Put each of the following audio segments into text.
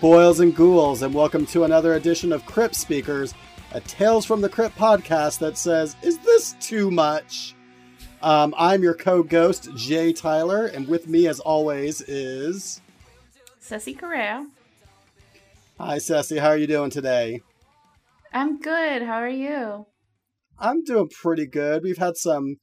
Boils and ghouls, and welcome to another edition of Crypt Speakers, a Tales from the Crypt podcast that says, Is this too much? Um, I'm your co ghost, Jay Tyler, and with me, as always, is. Ceci Correa. Hi, Ceci. How are you doing today? I'm good. How are you? I'm doing pretty good. We've had some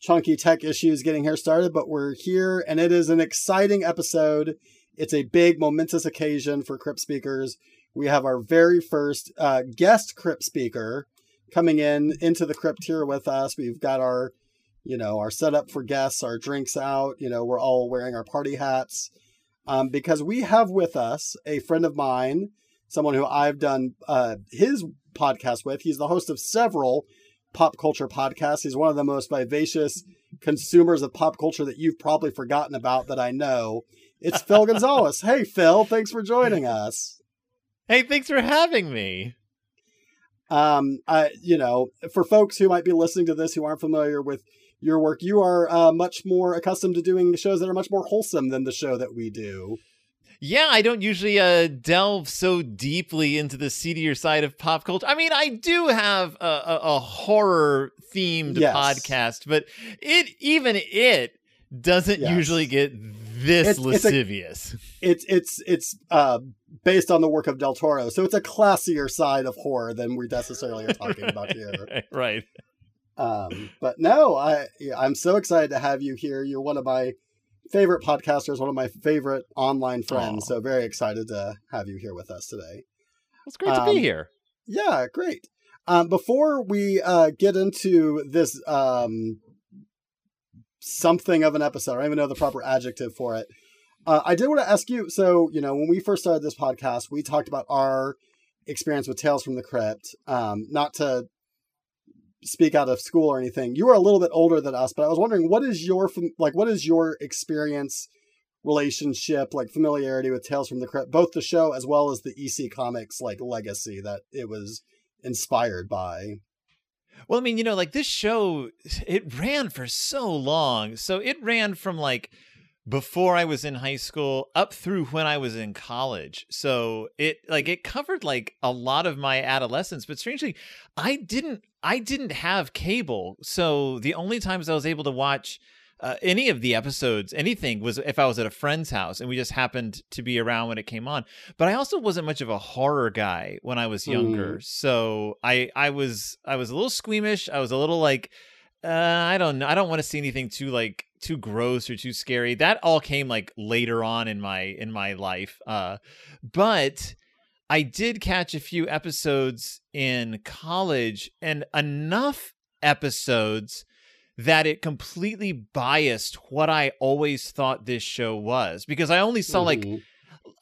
chunky tech issues getting here started, but we're here, and it is an exciting episode. It's a big, momentous occasion for Crypt Speakers. We have our very first uh, guest Crypt Speaker coming in into the crypt here with us. We've got our, you know, our setup for guests, our drinks out. You know, we're all wearing our party hats um, because we have with us a friend of mine, someone who I've done uh, his podcast with. He's the host of several pop culture podcasts. He's one of the most vivacious consumers of pop culture that you've probably forgotten about that I know. It's Phil Gonzalez. Hey, Phil, thanks for joining us. Hey, thanks for having me. Um, I, you know, for folks who might be listening to this who aren't familiar with your work, you are uh, much more accustomed to doing shows that are much more wholesome than the show that we do. Yeah, I don't usually uh, delve so deeply into the seedier side of pop culture. I mean, I do have a, a, a horror themed Yes. podcast, but it even it doesn't Yes. usually get this It's- it's a- lascivious. It's it's it's uh, based on the work of Del Toro, so it's a classier side of horror than we necessarily are talking about here. right. Um, but no, I I'm so excited to have you here. You're one of my favorite podcasters, one of my favorite online friends. Aw. So very excited to have you here with us today. It's great to Um, be here. Yeah, great. Um, before we uh, get into this um, something of an episode, I don't even know the proper adjective for it. Uh, I did want to ask you. So, you know, when we first started this podcast, we talked about our experience with Tales from the Crypt. Um, not to speak out of school or anything. You were a little bit older than us, but I was wondering what is your like what is your experience, relationship, like familiarity with Tales from the Crypt, both the show as well as the EC Comics like legacy that it was inspired by. Well, I mean, you know, like this show, it ran for so long. So it ran from like before I was in high school up through when I was in college. So it like it covered like a lot of my adolescence, but strangely, I didn't I didn't have cable. So the only times I was able to watch uh, any of the episodes, anything was if I was at a friend's house and we just happened to be around when it came on. But I also wasn't much of a horror guy when I was younger, so I I was I was a little squeamish. I was a little like uh, I don't know. I don't want to see anything too like too gross or too scary. That all came like later on in my in my life. Uh, but I did catch a few episodes in college and enough episodes that it completely biased what I always thought this show was because I only saw like Mhm.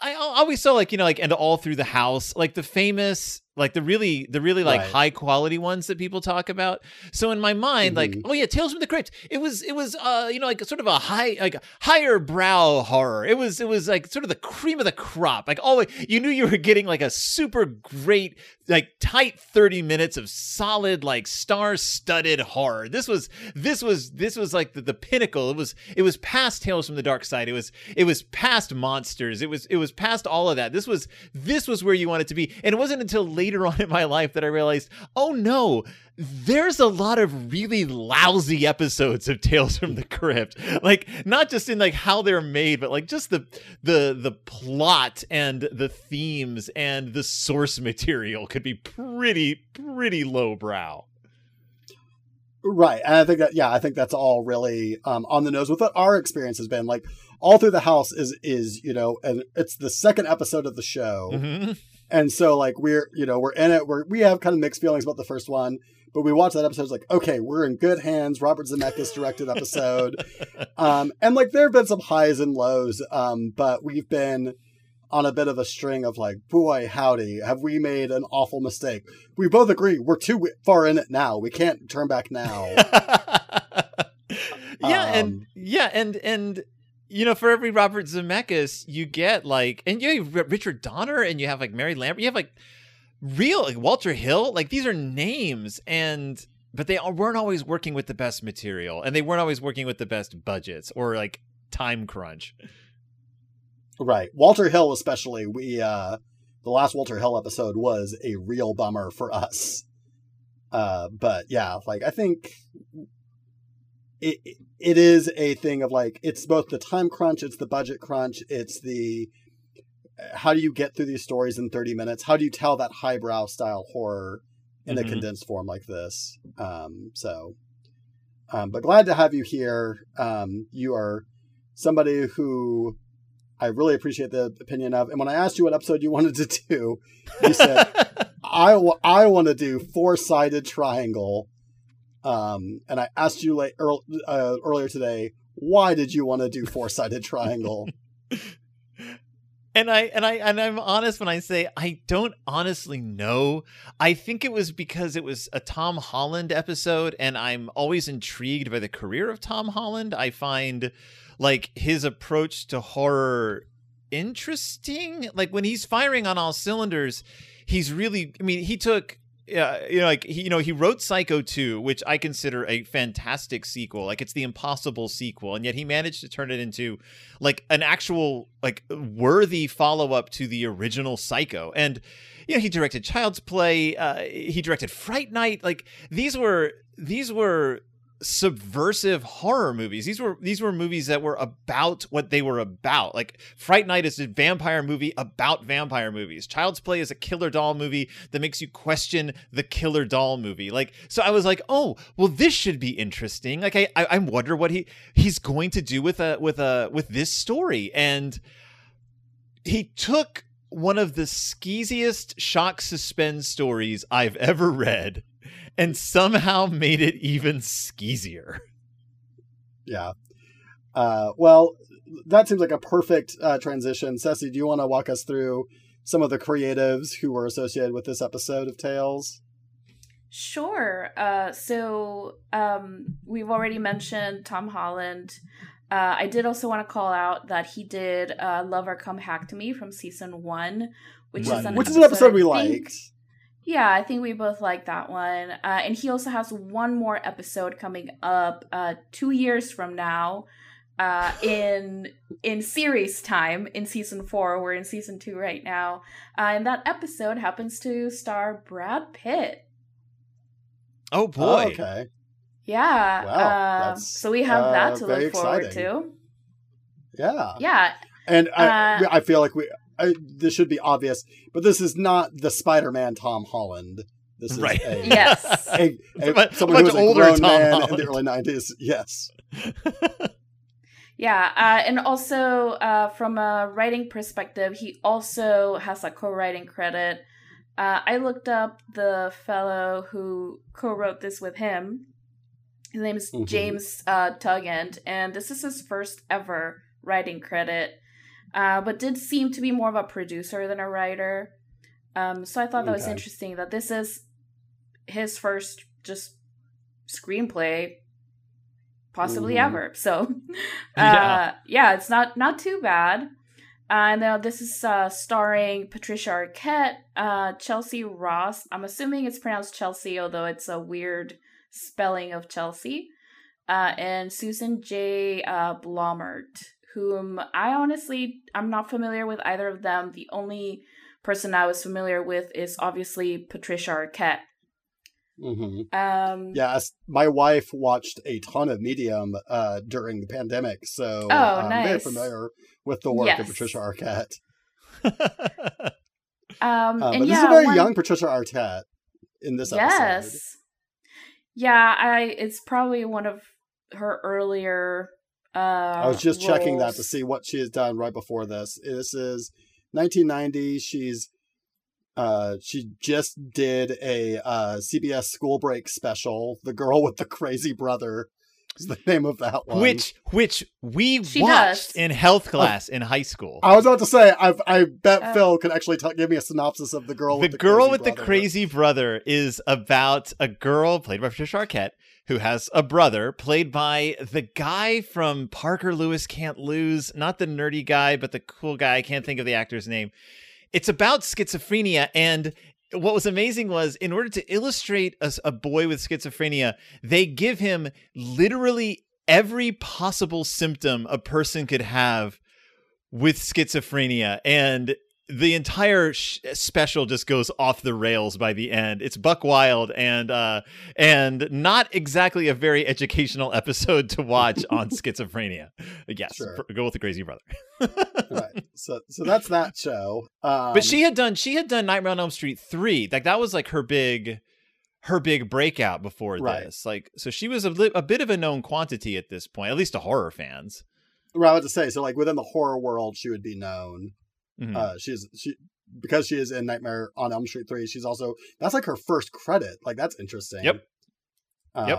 I always saw like you know like and all through the house like the famous like the really the really like Right. high quality ones that people talk about. So in my mind like Mhm. oh yeah tales from the crypt. It was it was uh you know like sort of a high like higher brow horror. It was it was like sort of the cream of the crop. Like oh you knew you were getting like a super great like tight 30 minutes of solid like star studded horror. This was this was this was like the, the pinnacle. It was it was past tales from the dark side. It was it was past monsters. It was it was past all of that. This was this was where you wanted to be. And it wasn't until later on in my life that i realized oh no there's a lot of really lousy episodes of tales from the crypt like not just in like how they're made but like just the the the plot and the themes and the source material could be pretty pretty lowbrow Right. And I think that yeah, I think that's all really um, on the nose with what our experience has been. Like all through the house is is, you know, and it's the second episode of the show. Mhm. And so like we're you know, we're in it, we're we have kind of mixed feelings about the first one, but we watched that episode, it's like, okay, we're in good hands. Robert Zemeckis directed episode. um and like there have been some highs and lows, um, but we've been on a bit of a string of like, boy, howdy, have we made an awful mistake? We both agree we're too far in it now. We can't turn back now. yeah, and Um, yeah, and and you know, for every Robert Zemeckis, you get like, and you have Richard Donner, and you have like Mary Lambert, you have like real like Walter Hill, like these are names, and but they weren't always working with the best material, and they weren't always working with the best budgets or like time crunch. Right. Walter Hill, especially. We uh, the last Walter Hill episode was a real bummer for us. Uh, but yeah, like I think it it is a thing of like it's both the time crunch, it's the budget crunch, it's the how do you get through these stories in 30 minutes? How do you tell that highbrow style horror in Mhm. a condensed form like this? Um, so, um, but glad to have you here. Um, you are somebody who I really appreciate the opinion of. And when I asked you what episode you wanted to do, you said, I, w- I want to do four sided triangle. Um, and I asked you late, earl uh, earlier today, why did you want to do four sided triangle? and I and I and I'm honest when I say I don't honestly know. I think it was because it was a Tom Holland episode and I'm always intrigued by the career of Tom Holland. I find like his approach to horror interesting. Like when he's firing on all cylinders, he's really I mean, he took yeah, you know, like he, you know, he wrote Psycho 2, which I consider a fantastic sequel. Like it's the impossible sequel, and yet he managed to turn it into like an actual like worthy follow-up to the original Psycho. And you know, he directed Child's Play, uh, he directed Fright Night. Like these were these were subversive horror movies. These were these were movies that were about what they were about. Like Fright Night is a vampire movie about vampire movies. Child's Play is a killer doll movie that makes you question the killer doll movie. Like so I was like, "Oh, well this should be interesting." Like I I, I wonder what he he's going to do with a with a with this story. And he took one of the skeeziest shock suspense stories I've ever read and somehow made it even skeezier. Yeah. Uh, well, that seems like a perfect uh, transition. Ceci, do you want to walk us through some of the creatives who were associated with this episode of Tales? Sure. Uh, so um, we've already mentioned Tom Holland. Uh, I did also want to call out that he did uh, "Lover Come Hack to Me" from season one, which Right. is an Which is an episode I we think- liked. Yeah, I think we both like that one. Uh, and he also has one more episode coming up uh, two years from now uh, in in series time in season four. We're in season two right now. Uh, and that episode happens to star Brad Pitt. Oh boy. Oh, okay. Yeah. Wow, uh, so we have uh, that to very look forward exciting. to. Yeah. Yeah. And I, Uh, I feel like we I, this should be obvious, but this is not the Spider-Man Tom Holland. This is Right. a, Yes. a, a, A mu- someone who much was a older grown Tom man in the early '90s. Yes. Yeah, uh, and also uh, from a writing perspective, he also has a co-writing credit. Uh, I looked up the fellow who co-wrote this with him. His name is Mhm. James uh, Tugend, and this is his first ever writing credit. Uh, but did seem to be more of a producer than a writer. Um, so I thought that was interesting that this is his first just screenplay possibly Mhm. ever. So Yeah. uh yeah, it's not not too bad. Uh, and now this is uh, starring Patricia Arquette, uh, Chelcie Ross. I'm assuming it's pronounced Chelsea, although it's a weird spelling of Chelsea. Uh, and Susan J. Uh, Blommaert, whom I honestly I'm not familiar with either of them. The only person I was familiar with is obviously Patricia Arquette. hmm Um, Yes, my wife watched a ton of Medium uh, during the pandemic, so Oh, I'm very familiar with the work Yes. of Patricia Arquette. Um, Uh, and but this yeah, is a very one- young Patricia Arquette in this episode. Yes. Yeah, I it's probably one of her earlier uh I was just checking that to see what she has done right before this. This is 1990. She's uh she just did a uh CBS school break special, The Girl with the Crazy Brother is the name of that one. which which we She watched does. in health class in high school. I was about to say, I've, I bet Uh, Phil can actually t- give me a synopsis of the girl. the with the girl crazy with the brother. crazy brother is about a girl played by Patricia Arquette who has a brother played by the guy from Parker Lewis Can't Lose, not the nerdy guy, but the cool guy. I can't think of the actor's name. It's about schizophrenia and what was amazing was in order to illustrate a, a boy with schizophrenia, they give him literally every possible symptom a person could have with schizophrenia and the entire sh- special just goes off the rails by the end. It's buck wild and uh and not exactly a very educational episode to watch on schizophrenia. Yes, Sure. pr- go with the crazy brother. right. So so that's that show. Um, but she had done she had done Nightmare on Elm Street 3. Like that was like her big her big breakout before Right. this. Like so she was a, li- a bit of a known quantity at this point, at least to horror fans. Right, I was to say so like within the horror world, she would be known. Mhm. Uh, she's she because she is in Nightmare on Elm Street three. She's also that's like her first credit. Like that's interesting. Yep. Um, Yep.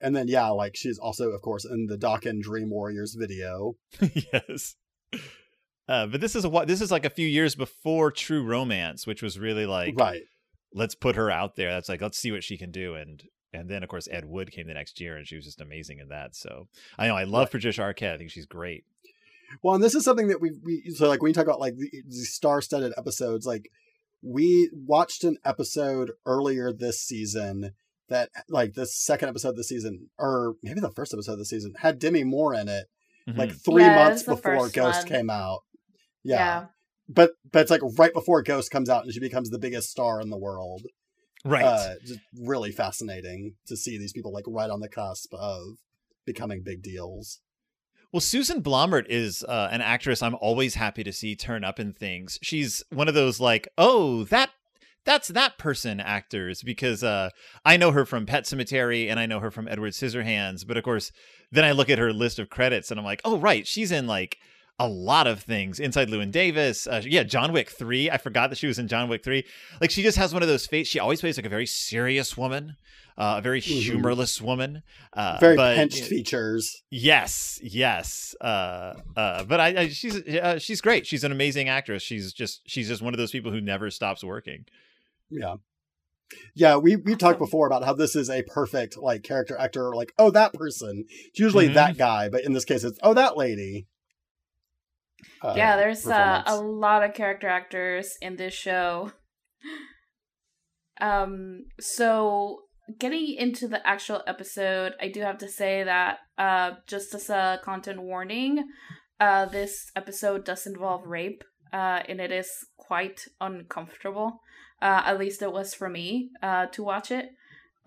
And then yeah, like she's also of course in the Dokken's Dream Warriors video. yes. Uh, but this is a what this is like a few years before True Romance, which was really like right. let's put her out there. That's like let's see what she can do. And and then of course Ed Wood came the next year, and she was just amazing in that. So I know I love Right. Patricia Arquette. I think she's great. Well, and this is something that we we so like when you talk about like the, the star-studded episodes, like we watched an episode earlier this season that like the second episode of the season, or maybe the first episode of the season, had Demi Moore in it, like Mhm. three Yeah, months before Ghost one. came out. Yeah. Yeah. But but it's like right before Ghost comes out and she becomes the biggest star in the world. right. Uh, just really fascinating to see these people like right on the cusp of becoming big deals. Well, Susan Blommaert is uh, an actress I'm always happy to see turn up in things. She's one of those like, oh, that that's that person actors because uh, I know her from Pet Sematary and I know her from Edward Scissorhands. But of course, then I look at her list of credits and I'm like, oh, right, she's in like a lot of things. Inside Llewyn Davis, uh, yeah, John Wick three. I forgot that she was in John Wick three. Like she just has one of those faces. She always plays like a very serious woman, uh, a very Mhm. humorless woman. Uh, Very but, pinched features. Yes, yes. Uh, uh, but I, I she's uh, she's great. She's an amazing actress. She's just she's just one of those people who never stops working. Yeah. Yeah, we we've talked before about how this is a perfect like character actor, like, oh that person. It's usually Mhm. that guy, but in this case it's oh that lady. Uh, yeah, there's uh, a lot of character actors in this show. Um, so getting into the actual episode, I do have to say that uh, just as a content warning, uh, this episode does involve rape, uh, and it is quite uncomfortable. Uh, at least it was for me uh, to watch it.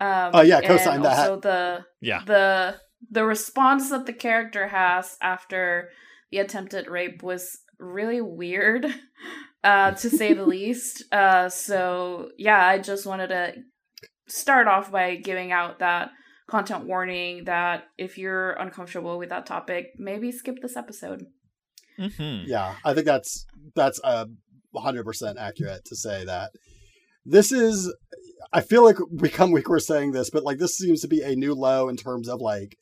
Um, Oh, yeah, co-sign that. Also the Yeah. the the response that the character has after the attempted rape was really weird uh to say the least uh so yeah i just wanted to start off by giving out that content warning that if you're uncomfortable with that topic maybe skip this episode Mm-hmm. Yeah, I think that's that's a hundred percent accurate to say that this is. I feel like we come week we're saying this, but like this seems to be a new low in terms of like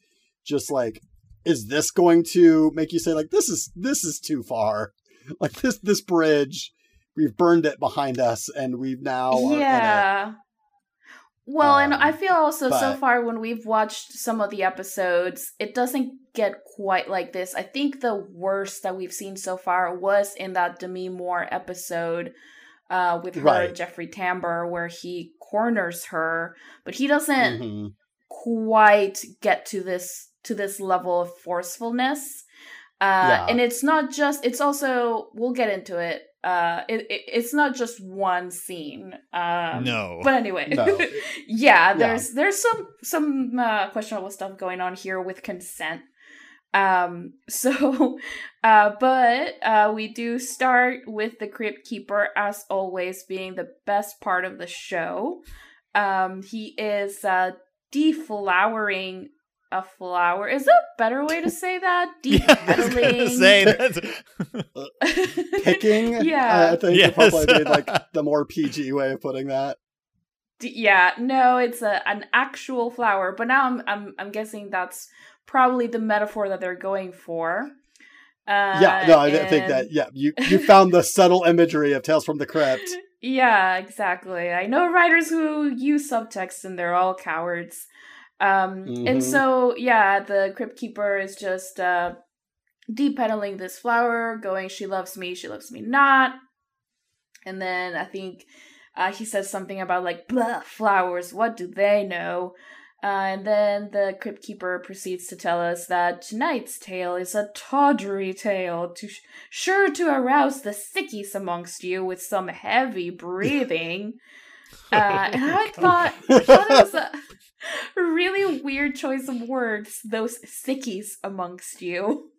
just like is this going to make you say like this is this is too far like this this bridge we've burned it behind us and we've now are in it. yeah well and Um, i feel also so far when we've watched some of the episodes it doesn't get quite like this i think the worst that we've seen so far was in that demi moore episode uh, with her Right. jeffrey tambor where he corners her but he doesn't Mhm. quite get to this to this level of forcefulness uh Yeah. and it's not just it's also we'll get into it uh it, it it's not just one scene um No. but anyway No. yeah there's there's some some uh, questionable stuff going on here with consent um so uh but uh we do start with the crypt keeper as always being the best part of the show um he is uh deflowering a flower is there a better way to say that Yeah, I was gonna Depedaling. say that's picking Yeah. i think Yes. is probably be like the more pg way of putting that D- yeah, no, it's a an actual flower, but now I'm I'm I'm guessing that's probably the metaphor that they're going for. Uh, yeah no i think that yeah you you found the subtle imagery of tales from the crypt Yeah, exactly. I know writers who use subtext and they're all cowards. Um and Mhm. so yeah, the crypt keeper is just uh depedaling this flower, going she loves me, she loves me not. And then I think uh he says something about like blah flowers, what do they know? Uh, and then the Crypt Keeper proceeds to tell us that tonight's tale is a tawdry tale, to sh- sure to arouse the sickies amongst you with some heavy breathing. uh, and I thought, I thought it was a really weird choice of words. Those sickies amongst you.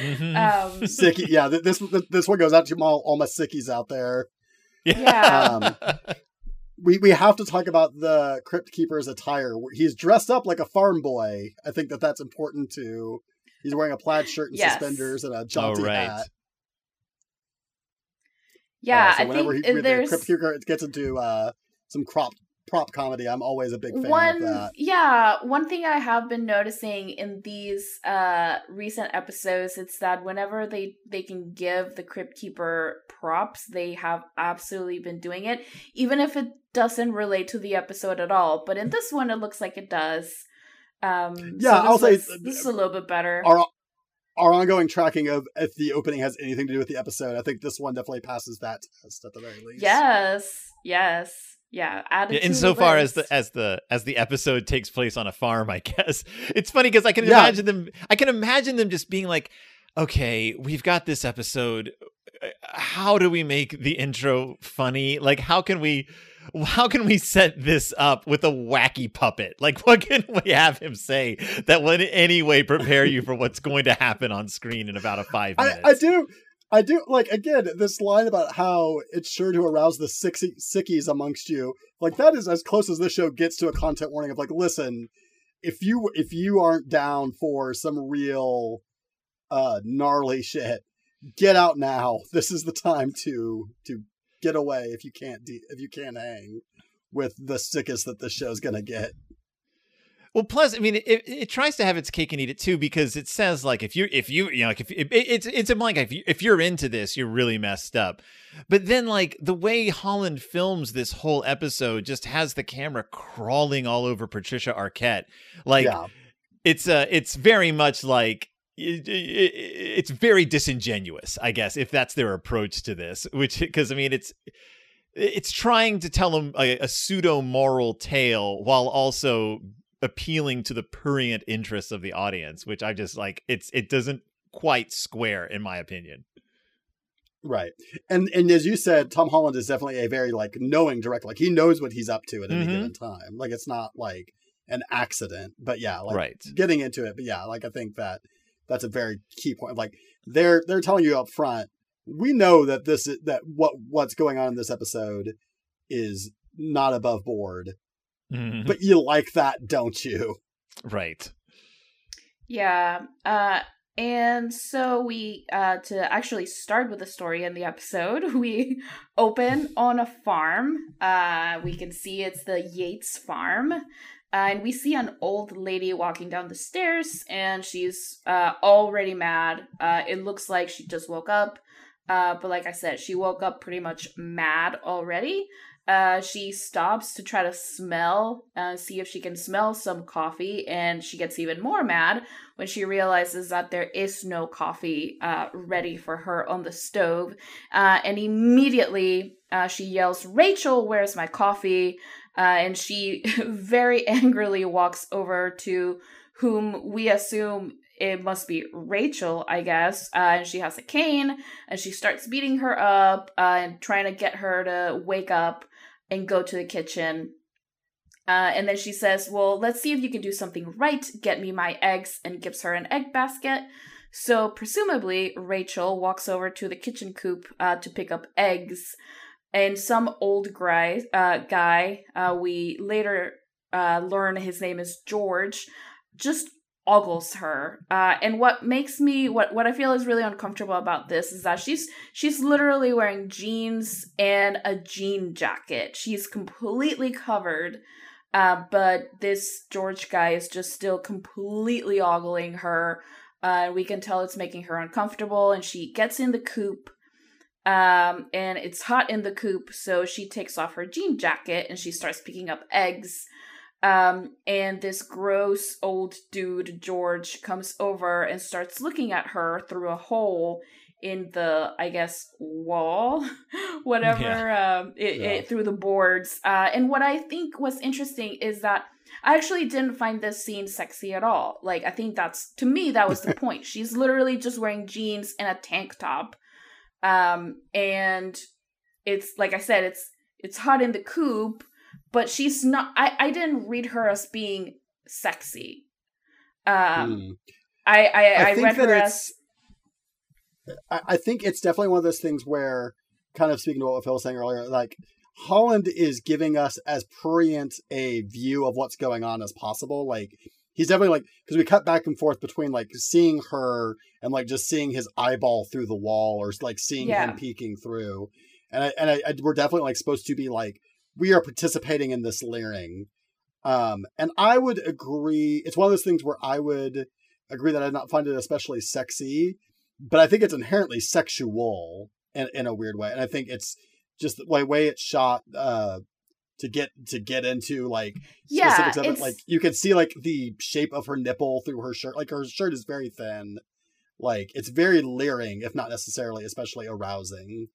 Mhm. Um, Sicky, yeah. This this one goes out to all, all my sickies out there. yeah. We we have to talk about the crypt keeper's attire. He's dressed up like a farm boy. I think that that's important too. He's wearing a plaid shirt and Yes. suspenders and a jaunty right. hat. yeah, Uh, so I whenever think he, the crypt keeper gets into uh, some crop prop comedy, I'm always a big fan one of that. yeah one thing i have been noticing in these uh recent episodes it's that whenever they they can give the crypt keeper props they have absolutely been doing it even if it doesn't relate to the episode at all but in this one it looks like it does um so Yeah, I'll this say- this is a little bit better Our our ongoing tracking of if the opening has anything to do with the episode, I think this one definitely passes that test at the very least. yes yes yeah add it Yeah, insofar as the as the as the episode takes place on a farm, I guess it's funny because I can Yeah. imagine them. I can imagine them just being like, "Okay, we've got this episode. Uh, How do we make the intro funny? Like, how can we?" How can we set this up with a wacky puppet? Like, what can we have him say that will in any way prepare you for what's going to happen on screen in about a five I, minutes? I do. I do like again this line about how it's sure to arouse the sickies amongst you. Like that is as close as this show gets to a content warning of like, listen, if you if you aren't down for some real uh gnarly shit, get out now. This is the time to to get away if you can't de- if you can't hang with the sickest that this show's gonna get. Well, plus, I mean, it, it tries to have its cake and eat it too because it says like if you if you you know like if it, it's it's implying if you, if you're into this, you're really messed up. But then like the way Holland films this whole episode just has the camera crawling all over Patricia Arquette, like yeah. it's uh it's very much like. It, it's very disingenuous, I guess, if that's their approach to this. Which, because I mean, it's it's trying to tell them a, a pseudo moral tale while also appealing to the prurient interests of the audience, which I just like. It's it doesn't quite square, in my opinion. Right. And and as you said, Tom Holland is definitely a very like knowing director. Like he knows what he's up to at any Mhm. given time. Like it's not like an accident. But yeah, like right. getting into it. But yeah, like I think that that's a very key point. Like they're they're telling you up front, we know that this is that what what's going on in this episode is not above board. Mhm. But you like that, don't you? right. Yeah. Uh and so we uh to actually start with the story in the episode, we open on a farm. Uh we can see it's the Yates farm. and we see an old lady walking down the stairs and she's uh already mad. Uh it looks like she just woke up. Uh but like I said, she woke up pretty much mad already. Uh, she stops to try to smell, uh, see if she can smell some coffee, and she gets even more mad when she realizes that there is no coffee uh, ready for her on the stove. Uh, and immediately uh, she yells, Rachel, where's my coffee? Uh, and she very angrily walks over to whom we assume it must be Rachel, I guess. Uh, and she has a cane and she starts beating her up uh, and trying to get her to wake up and go to the kitchen. Uh, and then she says, Well, let's see if you can do something right. Get me my eggs, and gives her an egg basket. So, presumably, Rachel walks over to the kitchen coop uh, to pick up eggs. And some old guy, uh, guy uh, we later uh, learn his name is George, just ogles her. Uh, and what makes me what what I feel is really uncomfortable about this is that she's she's literally wearing jeans and a jean jacket. She's completely covered. Uh, but this George guy is just still completely ogling her. Uh, we can tell it's making her uncomfortable, and she gets in the coop. Um, and it's hot in the coop, so she takes off her jean jacket and she starts picking up eggs. Um, and this gross old dude, George, comes over and starts looking at her through a hole in the, I guess, wall, whatever, um, it, Yeah. it, through the boards. Uh, and what I think was interesting is that I actually didn't find this scene sexy at all. Like, I think that's to me that was the point. She's literally just wearing jeans and a tank top, um, and it's like I said, it's it's hot in the coop, but she's not. I I didn't read her as being sexy. Um, Hmm. I I, I, think read that her it's- as I, I think it's definitely one of those things where, kind of speaking to what Phil was saying earlier, like Holland is giving us as prurient a view of what's going on as possible. Like he's definitely like because we cut back and forth between like seeing her and like just seeing his eyeball through the wall or like seeing Yeah. him peeking through, and I, and I, I, we're definitely like supposed to be like we are participating in this leering. Um, and I would agree. It's one of those things where I would agree that I not find it especially sexy, but I think it's inherently sexual in, in a weird way. And I think it's just the way, way it's shot uh, to get to get into like Yeah, specifics of it. Like you can see like the shape of her nipple through her shirt. Like her shirt is very thin. Like it's very leering, if not necessarily especially arousing.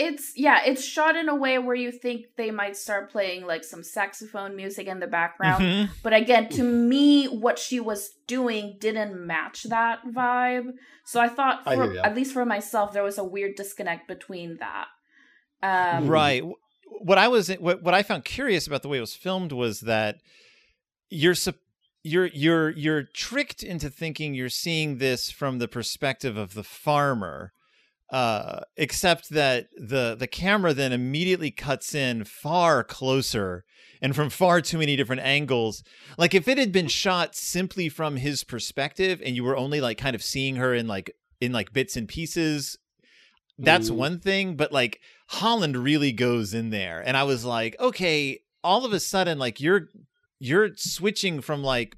It's yeah, it's shot in a way where you think they might start playing like some saxophone music in the background. Mhm. But again, to me, what she was doing didn't match that vibe. So I thought, I for, ya. at least for myself, there was a weird disconnect between that. Um, right what i was what, what i found curious about the way it was filmed was that you're you're you're you're tricked into thinking you're seeing this from the perspective of the farmer uh except that the the camera then immediately cuts in far closer and from far too many different angles like if it had been shot simply from his perspective and you were only like kind of seeing her in like in like bits and pieces that's Mhm. one thing but like holland really goes in there and i was like okay all of a sudden like you're you're switching from like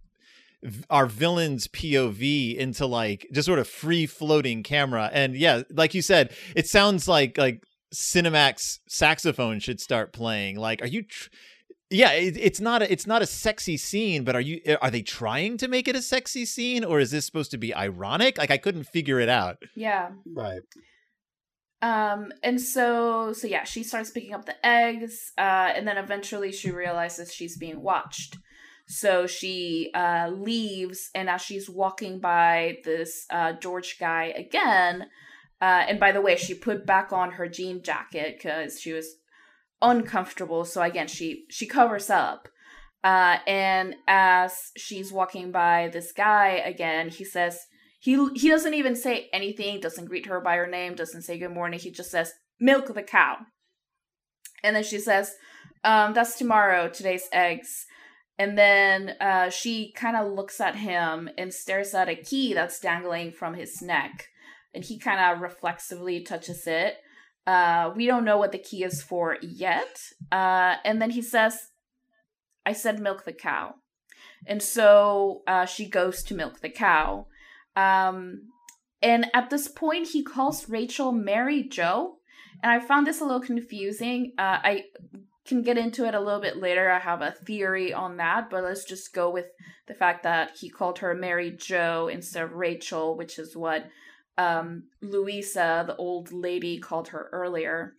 our villain's pov into like just sort of free floating camera and yeah like you said it sounds like like cinemax saxophone should start playing like are you tr- yeah it, it's not a, it's not a sexy scene but are you are they trying to make it a sexy scene or is this supposed to be ironic like i couldn't figure it out Yeah. Right. Um, and so, so yeah, she starts picking up the eggs, uh, and then eventually she realizes she's being watched. So she uh, leaves, and as she's walking by this uh, George guy again, uh, and by the way, she put back on her jean jacket because she was uncomfortable. So again, she she covers up. Uh, and as she's walking by this guy again, he says, he he doesn't even say anything, doesn't greet her by her name, doesn't say good morning. He just says, "Milk the cow." And then she says, um, "That's tomorrow. Today's eggs." And then uh, she kind of looks at him and stares at a key that's dangling from his neck, and he kind of reflexively touches it. Uh, we don't know what the key is for yet. Uh, and then he says, "I said milk the cow." And so uh, she goes to milk the cow. Um, and at this point, he calls Rachel Mary Joe. And I found this a little confusing. Uh, I can get into it a little bit later. I have a theory on that, but let's just go with the fact that he called her Mary Joe instead of Rachel, which is what um, Louisa, the old lady, called her earlier.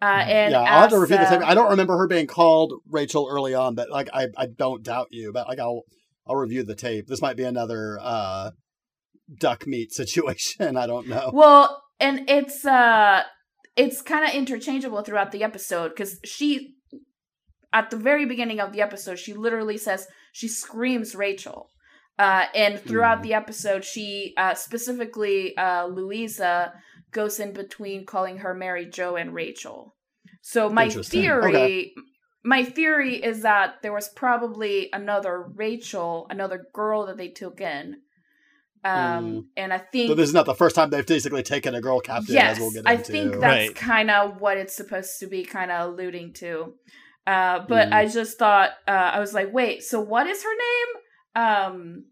Uh, and yeah, I'll have to review uh, I don't remember her being called Rachel early on, but like I, I don't doubt you. But like I'll I'll review the tape. This might be another uh duck meat situation. I don't know. Well, and it's uh it's kind of interchangeable throughout the episode cuz she at the very beginning of the episode she literally says she screams Rachel. Uh and throughout Hmm. the episode she uh specifically uh Louisa goes in between calling her Mary Joe and Rachel. So my theory Okay. my theory is that there was probably another Rachel, another girl that they took in. Um and I think. So this is not the first time they've basically taken a girl captive, yes, as we'll get I think that's Right. kind of what it's supposed to be kind of alluding to. Uh, but Mm. I just thought uh, I was like, wait, so what is her name? Um,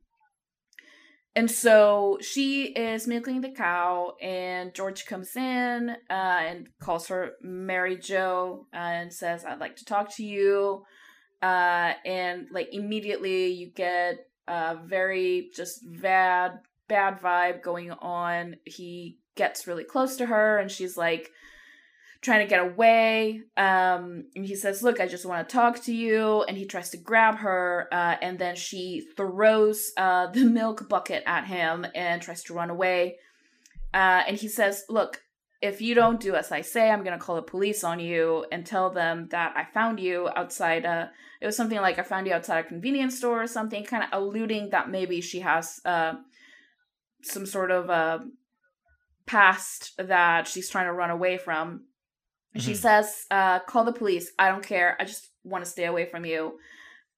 and so she is milking the cow, and George comes in uh, and calls her Mary Jo uh, and says, "I'd like to talk to you." Uh, and like immediately, you get a very just bad, bad vibe going on. He gets really close to her, and she's like trying to get away. Um, and he says, "Look, I just want to talk to you." And he tries to grab her, uh, and then she throws uh, the milk bucket at him and tries to run away. Uh, and he says, "Look, if you don't do as I say, I'm gonna call the police on you and tell them that I found you outside. Uh, it was something like I found you outside a convenience store or something, kind of alluding that maybe she has uh, some sort of uh, past that she's trying to run away from." She Mhm. says, uh, "Call the police. I don't care. I just want to stay away from you."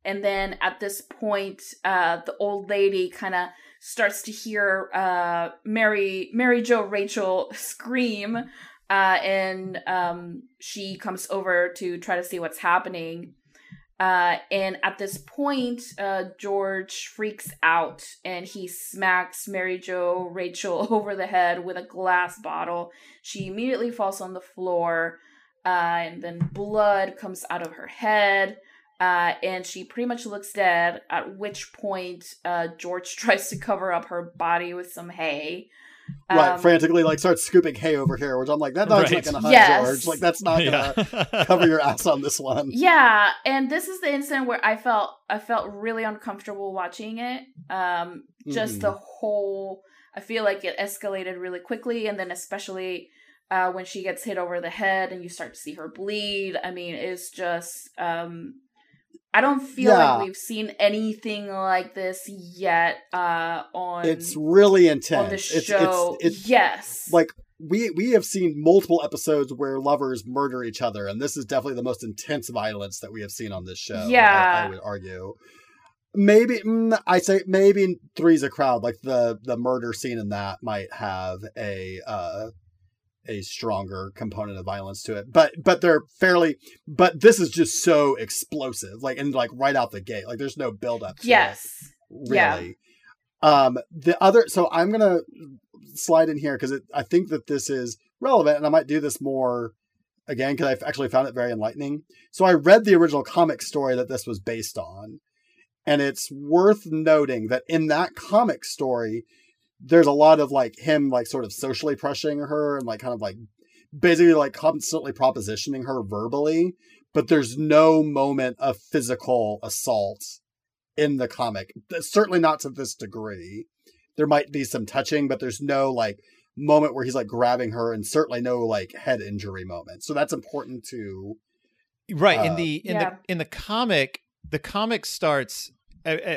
And then at this point, uh, the old lady kind of starts to hear uh, Mary, Mary Jo, Rachel scream, uh, and um, she comes over to try to see what's happening. Uh, and at this point, uh, George freaks out and he smacks Mary Jo Rachel over the head with a glass bottle. She immediately falls on the floor, uh, and then blood comes out of her head. Uh, and she pretty much looks dead. At which point, uh, George tries to cover up her body with some hay. right, Um, frantically like starts scooping hay over here, which I'm like, that dog's Right. not gonna hide Yes. George. Like that's not gonna Yeah. cover your ass on this one. Yeah, and this is the incident where I felt I felt really uncomfortable watching it. Um, just Mhm. the whole, I feel like it escalated really quickly, and then especially uh, when she gets hit over the head and you start to see her bleed. I mean, it's just, um, I don't feel Yeah. like we've seen anything like this yet uh, on It's really intense. on the It's- show. It's, it's, yes, like we we have seen multiple episodes where lovers murder each other, and this is definitely the most intense violence that we have seen on this show. I- Yeah. I, would argue. Maybe mm, I say maybe three's a crowd. Like the the murder scene in that might have a uh, a stronger component of violence to it, but but they're fairly. But this is just so explosive, like and like right out the gate. Like there's no build up. to it yes, really. Yeah. Um, the other, so I'm gonna slide in here because I think that this is relevant, and I might do this more again because I've actually found it very enlightening. So I read the original comic story that this was based on, and it's worth noting that in that comic story, there's a lot of like him like sort of socially pressuring her and like kind of like basically like constantly propositioning her verbally, but there's no moment of physical assault in the comic. Certainly not to this degree. There might be some touching, but there's no like moment where he's like grabbing her, and certainly no like head injury moment. So that's important to. right in Uh, the in Yeah. the in the comic the comic starts uh, uh,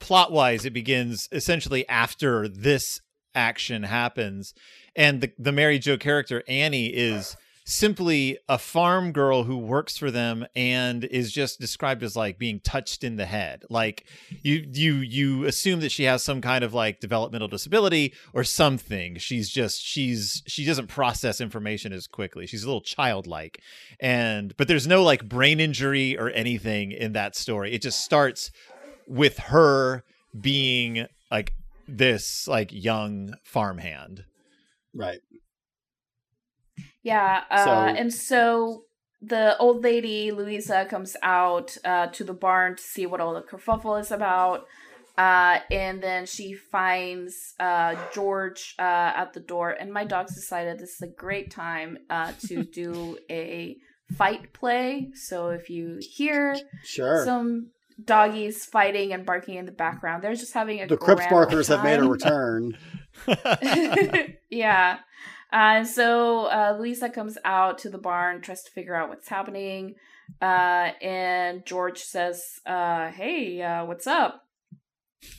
plot wise it begins essentially after this action happens and the the mary jo character annie is simply a farm girl who works for them and is just described as like being touched in the head. Like you you you assume that she has some kind of like developmental disability or something. She's just she's she doesn't process information as quickly. She's a little childlike. And but there's no like brain injury or anything in that story. It just starts with her being like this like young farmhand Right. Yeah, uh, So- and so the old lady Louisa comes out uh, to the barn to see what all the kerfuffle is about, uh, and then she finds uh, George uh, at the door. And my dogs decided this is a great time uh, to do a fight play. So if you hear Sure. some doggies fighting and barking in the background, they're just having a the Crips grand Barkers have made a return. yeah. Uh, so uh, Lisa comes out to the barn, tries to figure out what's happening. Uh, and George says, uh, Hey, uh, what's up?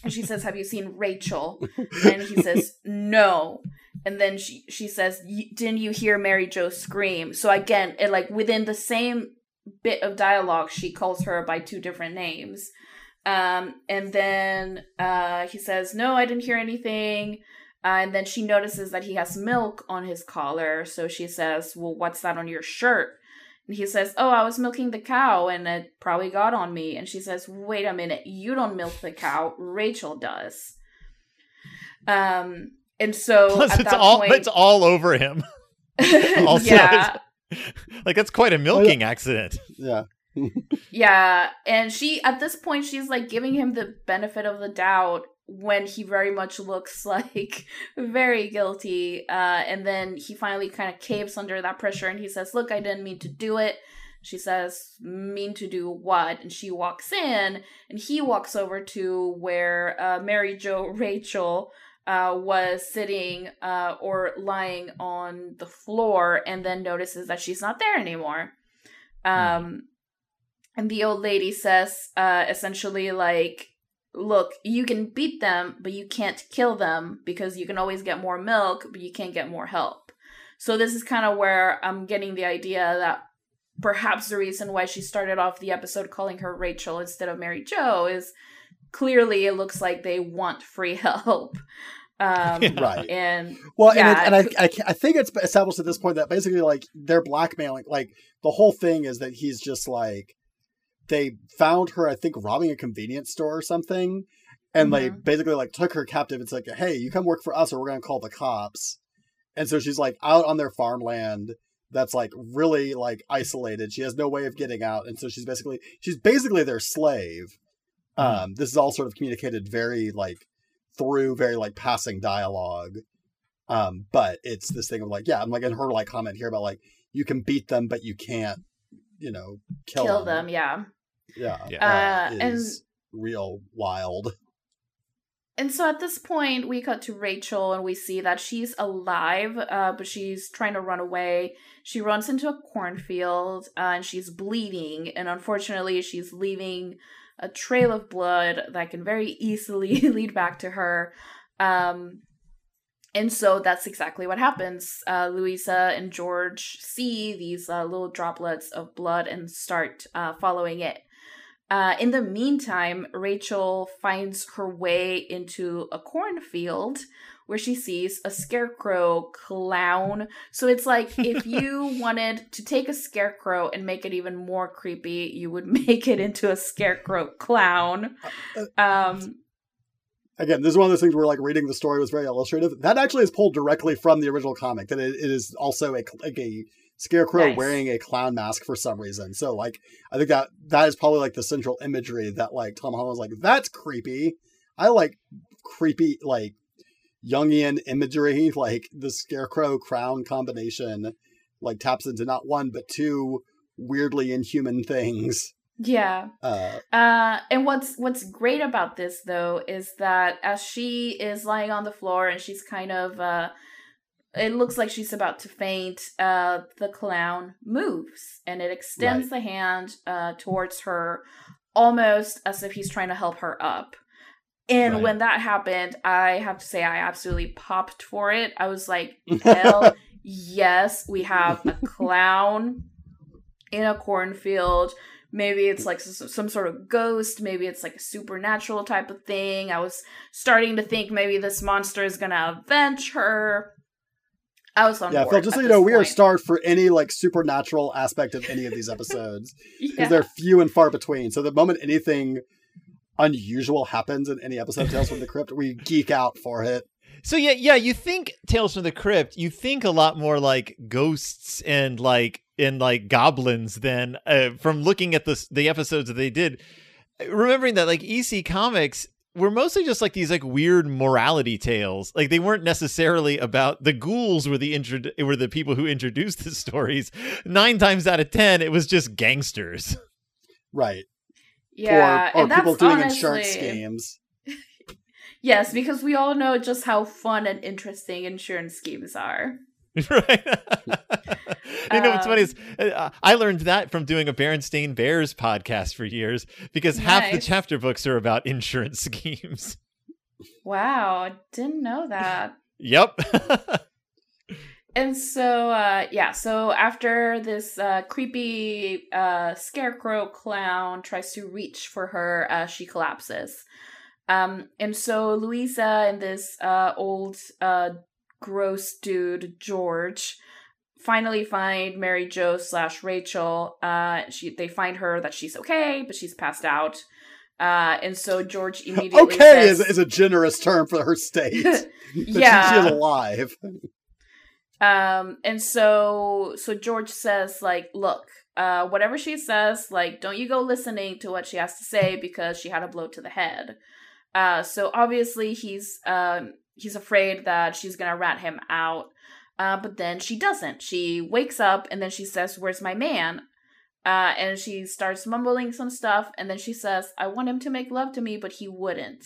And she says, Have you seen Rachel? And he says, No. And then she, she says, "Y- Didn't you hear Mary Jo scream? So again, it like within the same bit of dialogue, she calls her by two different names. Um, and then uh, he says, No, I didn't hear anything. Uh, and then she notices that he has milk on his collar. So she says, Well, what's that on your shirt? And he says, Oh, I was milking the cow and it probably got on me. And she says, Wait a minute, you don't milk the cow, Rachel does. Um, and so plus at it's that all point, it's all over him also yeah, like that's quite a milking accident Yeah. yeah. And she, at this point, she's like giving him the benefit of the doubt when he very much looks like very guilty. Uh, and then he finally kind of caves under that pressure and he says, Look, I didn't mean to do it. She says, Mean to do what? And she walks in and he walks over to where uh, Mary Jo Rachel uh, was sitting uh, or lying on the floor and then notices that she's not there anymore. Um, and the old lady says, uh, essentially, like, look, you can beat them, but you can't kill them because you can always get more milk, but you can't get more help. So this is kind of where I'm getting the idea that perhaps the reason why she started off the episode calling her Rachel instead of Mary Jo is clearly it looks like they want free help. Um, Yeah. Right. And Well, Yeah, and, it, and I, I, I think it's established at this point that basically, like, they're blackmailing. Like, the whole thing is that he's just like, they found her, I think, robbing a convenience store or something, and they Mhm. basically like took her captive. It's like, hey, you come work for us, or we're gonna call the cops. And so she's like out on their farmland. That's like really like isolated. She has no way of getting out, and so she's basically she's basically their slave. Mhm. Um, this is all sort of communicated very like through very like passing dialogue. Um, but it's this thing of like, yeah, I'm like in her like comment here about like you can beat them, but you can't, you know, kill, kill them, yeah. Yeah, Yeah. Uh, and- real wild. And so at this point, we cut to Rachel and we see that she's alive, uh, but she's trying to run away. She runs into a cornfield uh, and she's bleeding. And unfortunately, she's leaving a trail of blood that can very easily lead back to her. Um, and so that's exactly what happens. Uh, Louisa and George see these uh, little droplets of blood and start uh, following it. Uh, in the meantime, Rachel finds her way into a cornfield where she sees a scarecrow clown. So it's like if you wanted to take a scarecrow and make it even more creepy, you would make it into a scarecrow clown. Um, Again, this is one of those things where like reading the story was very illustrative. That actually is pulled directly from the original comic. That it, it is also a like a scarecrow Nice. wearing a clown mask for some reason. So like I think that that is probably like the central imagery that like Tom Holland was like that's creepy. I like creepy like Jungian imagery, like the scarecrow crown combination, like taps into not one but two weirdly inhuman things. yeah. Uh, Uh, and what's what's great about this though is that as she is lying on the floor and she's kind of uh, it looks like she's about to faint. Uh, the clown moves and it extends the hand uh towards her, almost as if he's trying to help her up. And Right. when that happened, I have to say I absolutely popped for it. I was like, hell yes, we have a clown in a cornfield. Maybe it's like some sort of ghost. Maybe it's like a supernatural type of thing. I was starting to think maybe this monster is gonna avenge her. I was on yeah, board. Phil, just so you know, this we are point. starved for any like supernatural aspect of any of these episodes. because Yeah. they're few and far between. So the moment anything unusual happens in any episode of Tales from the Crypt, we geek out for it. So yeah, yeah, you think Tales from the Crypt, you think a lot more like ghosts and like and like goblins than uh, from looking at the the episodes that they did. Remembering that like EC Comics were mostly just like these like weird morality tales. Like they weren't necessarily about the ghouls were the intro- were the people who introduced the stories. 9 times out of 10 it was just gangsters. Right. Yeah, or or and that's people doing honestly, insurance schemes. Yes, because we all know just how fun and interesting insurance schemes are. right. you know what's funny Um, is uh, I learned that from doing a Berenstain Bears podcast for years because half the chapter books are about insurance schemes. Wow, I didn't know that. yep. And so, uh, yeah, so after this uh, creepy uh, scarecrow clown tries to reach for her, uh, she collapses. Um, and so Louisa and this uh, old, uh, gross dude, George, finally find Mary Jo slash Rachel. Uh, she They find her that she's okay, but she's passed out. Uh, and so George immediately Okay says, is, is a generous term for her state. She- Yeah. she is alive. Um, and so so George says, like, look, uh, whatever she says, like, don't you go listening to what she has to say because she had a blow to the head. Uh, so obviously he's um, he's afraid that she's gonna rat him out. Uh, but then she doesn't. She wakes up and then she says, "Where's my man?" Uh, and she starts mumbling some stuff, and then she says, "I want him to make love to me, but he wouldn't."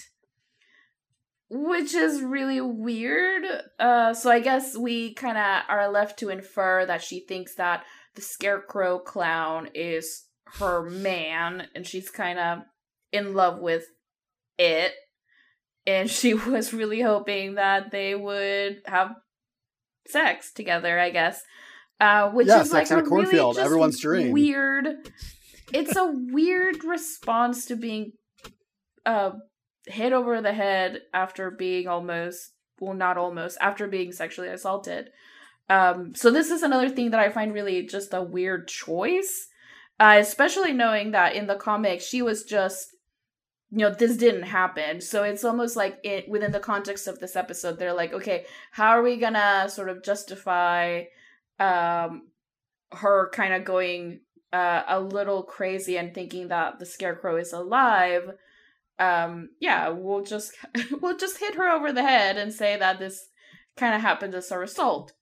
Which is really weird. Uh, so I guess we kind of are left to infer that she thinks that the scarecrow clown is her man, and she's kind of in love with it. And she was really hoping that they would have sex together, I guess. Uh, which Yeah, is sex like in a a cornfield, really just everyone's dream. Weird. It's a weird response to being uh hit over the head after being almost well not almost after being sexually assaulted. Um so this is another thing that I find really just a weird choice. Uh, especially knowing that in the comic she was just you know this didn't happen so it's almost like it within the context of this episode they're like okay how are we gonna sort of justify um her kind of going uh, a little crazy and thinking that the scarecrow is alive um yeah we'll just we'll just hit her over the head and say that this kind of happened as a result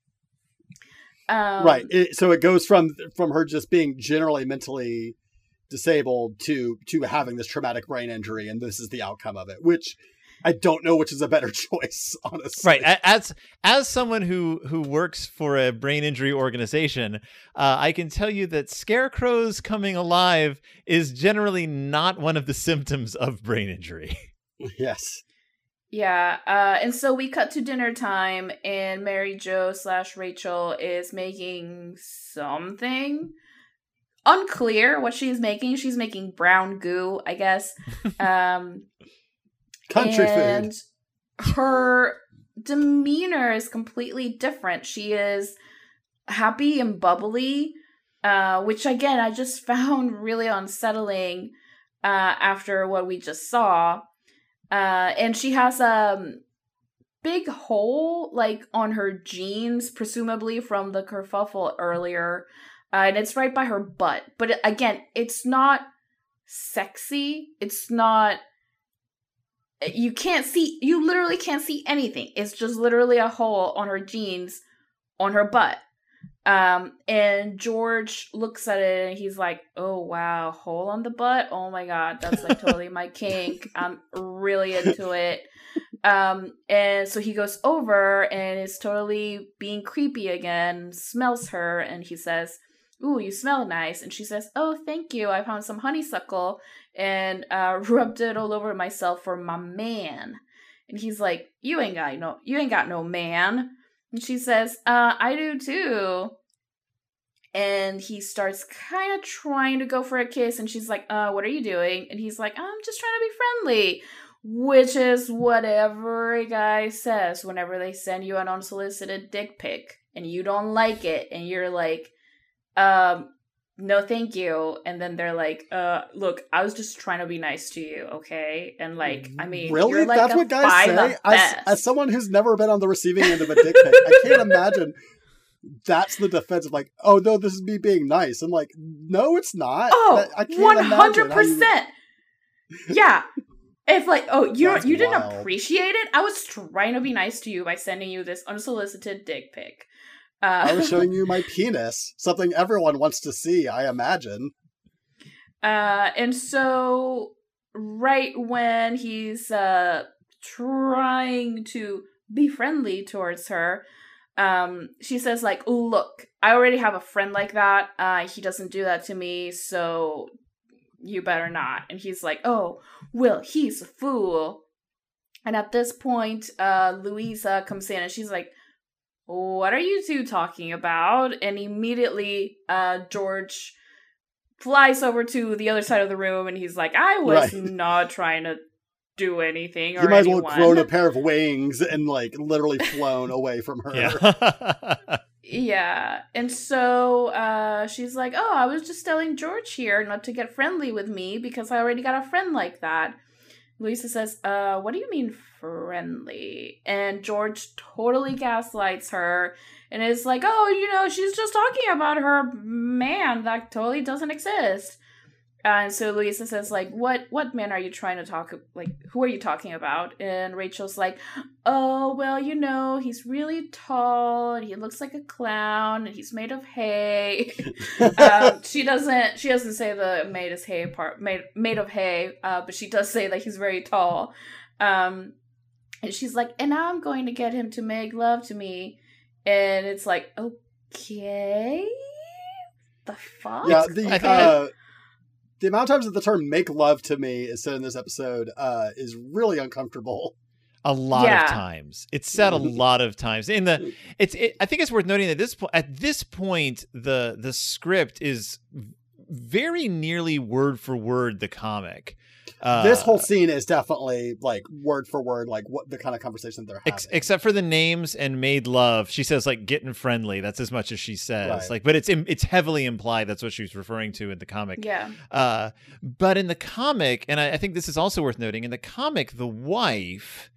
um, right. It, so it goes from from her just being generally mentally disabled to to having this traumatic brain injury, and this is the outcome of it. Which I don't know which is a better choice, honestly. Right. A- As as someone who who works for a brain injury organization, uh, I can tell you that scarecrows coming alive is generally not one of the symptoms of brain injury. Yes. Yeah, uh, and so we cut to dinner time, and Mary Jo slash Rachel is making something unclear what she's making. She's making brown goo, I guess. Um, Country and food. her demeanor is completely different. She is happy and bubbly, uh, which again I just found really unsettling uh, after what we just saw. Uh, and she has a um, big hole like on her jeans, presumably from the kerfuffle earlier, uh, and it's right by her butt. But again, it's not sexy. It's not you can't see you literally can't see anything. It's just literally a hole on her jeans on her butt. Um and george looks at it and he's like oh wow hole on the butt? Oh my god that's like totally my kink. I'm really into it. Um and so he goes over and is totally being creepy again smells her and he says ooh you smell nice. And she says oh thank you. I found some honeysuckle and uh, rubbed it all over myself for my man. And he's like, "You ain't got no, you ain't got no man." And she says, uh, "I do too." And he starts kind of trying to go for a kiss, and she's like, "Uh, what are you doing?" And he's like, "I'm just trying to be friendly." Which is what every guy says whenever they send you an unsolicited dick pic and you don't like it, and you're like, um, no thank you and then they're like uh look i was just trying to be nice to you okay and like i mean really? like That's what guys say. As, as someone who's never been on the receiving end of a dick pic, I can't imagine that's the defense of like, oh no, this is me being nice. I'm like, no, it's not. oh I can't imagine how you- 100% yeah if like oh you you didn't appreciate it i was trying to be nice to you by sending you this unsolicited dick pic uh, I was showing you my penis, something everyone wants to see, I imagine. Uh, and so right when he's uh trying to be friendly towards her, um, she says like, "Look, I already have a friend like that. Uh, he doesn't do that to me, so you better not." And he's like, "Oh, well, he's a fool." And at this point, uh, Louisa comes in and she's like, what are you two talking about? And immediately, uh, George flies over to the other side of the room and he's like, I was Right. not trying to do anything or You might as well anyone. have grown a pair of wings and like literally flown away from her. Yeah. Yeah. And so uh, she's like, Oh, I was just telling George here not to get friendly with me because I already got a friend like that. Louisa says, Uh, what do you mean friendly? And George totally gaslights her and is like, Oh, you know, she's just talking about her man that totally doesn't exist. And so Louisa says, like, what what man are you trying to talk like who are you talking about? And Rachel's like, Oh, well, you know, he's really tall and he looks like a clown and he's made of hay. um, she doesn't she doesn't say the made of hay part made made of hay, uh, but she does say that he's very tall. Um and she's like, and now I'm going to get him to make love to me. And it's like, okay. The fuck? Yeah, the uh, the amount of times that the term "make love to me" is said in this episode uh, is really uncomfortable. A lot yeah. of times, it's said a lot of times. In the, it's. It, I think it's worth noting that this point, at this point, the the script is very nearly word for word the comic. Uh, this whole scene is definitely like word for word, like what the kind of conversation they're having. Ex- except for the names and made love, she says like getting friendly. That's as much as she says. Right. Like, but it's it's heavily implied. That's what she's referring to in the comic. Yeah. Uh, but in the comic, and I, I think this is also worth noting, in the comic, the wife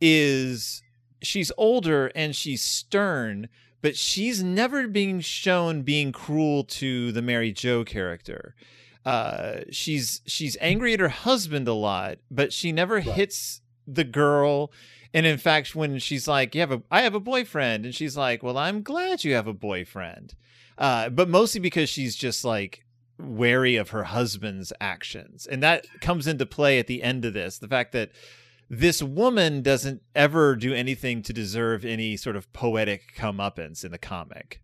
is she's older and she's stern but she's never being shown being cruel to the Mary Joe character. Uh, she's she's angry at her husband a lot, but she never right. hits the girl. And in fact, when she's like, "You have a, I have a boyfriend," and she's like, "Well, I'm glad you have a boyfriend," uh, but mostly because she's just like wary of her husband's actions, and that comes into play at the end of this. The fact that this woman doesn't ever do anything to deserve any sort of poetic comeuppance in the comic.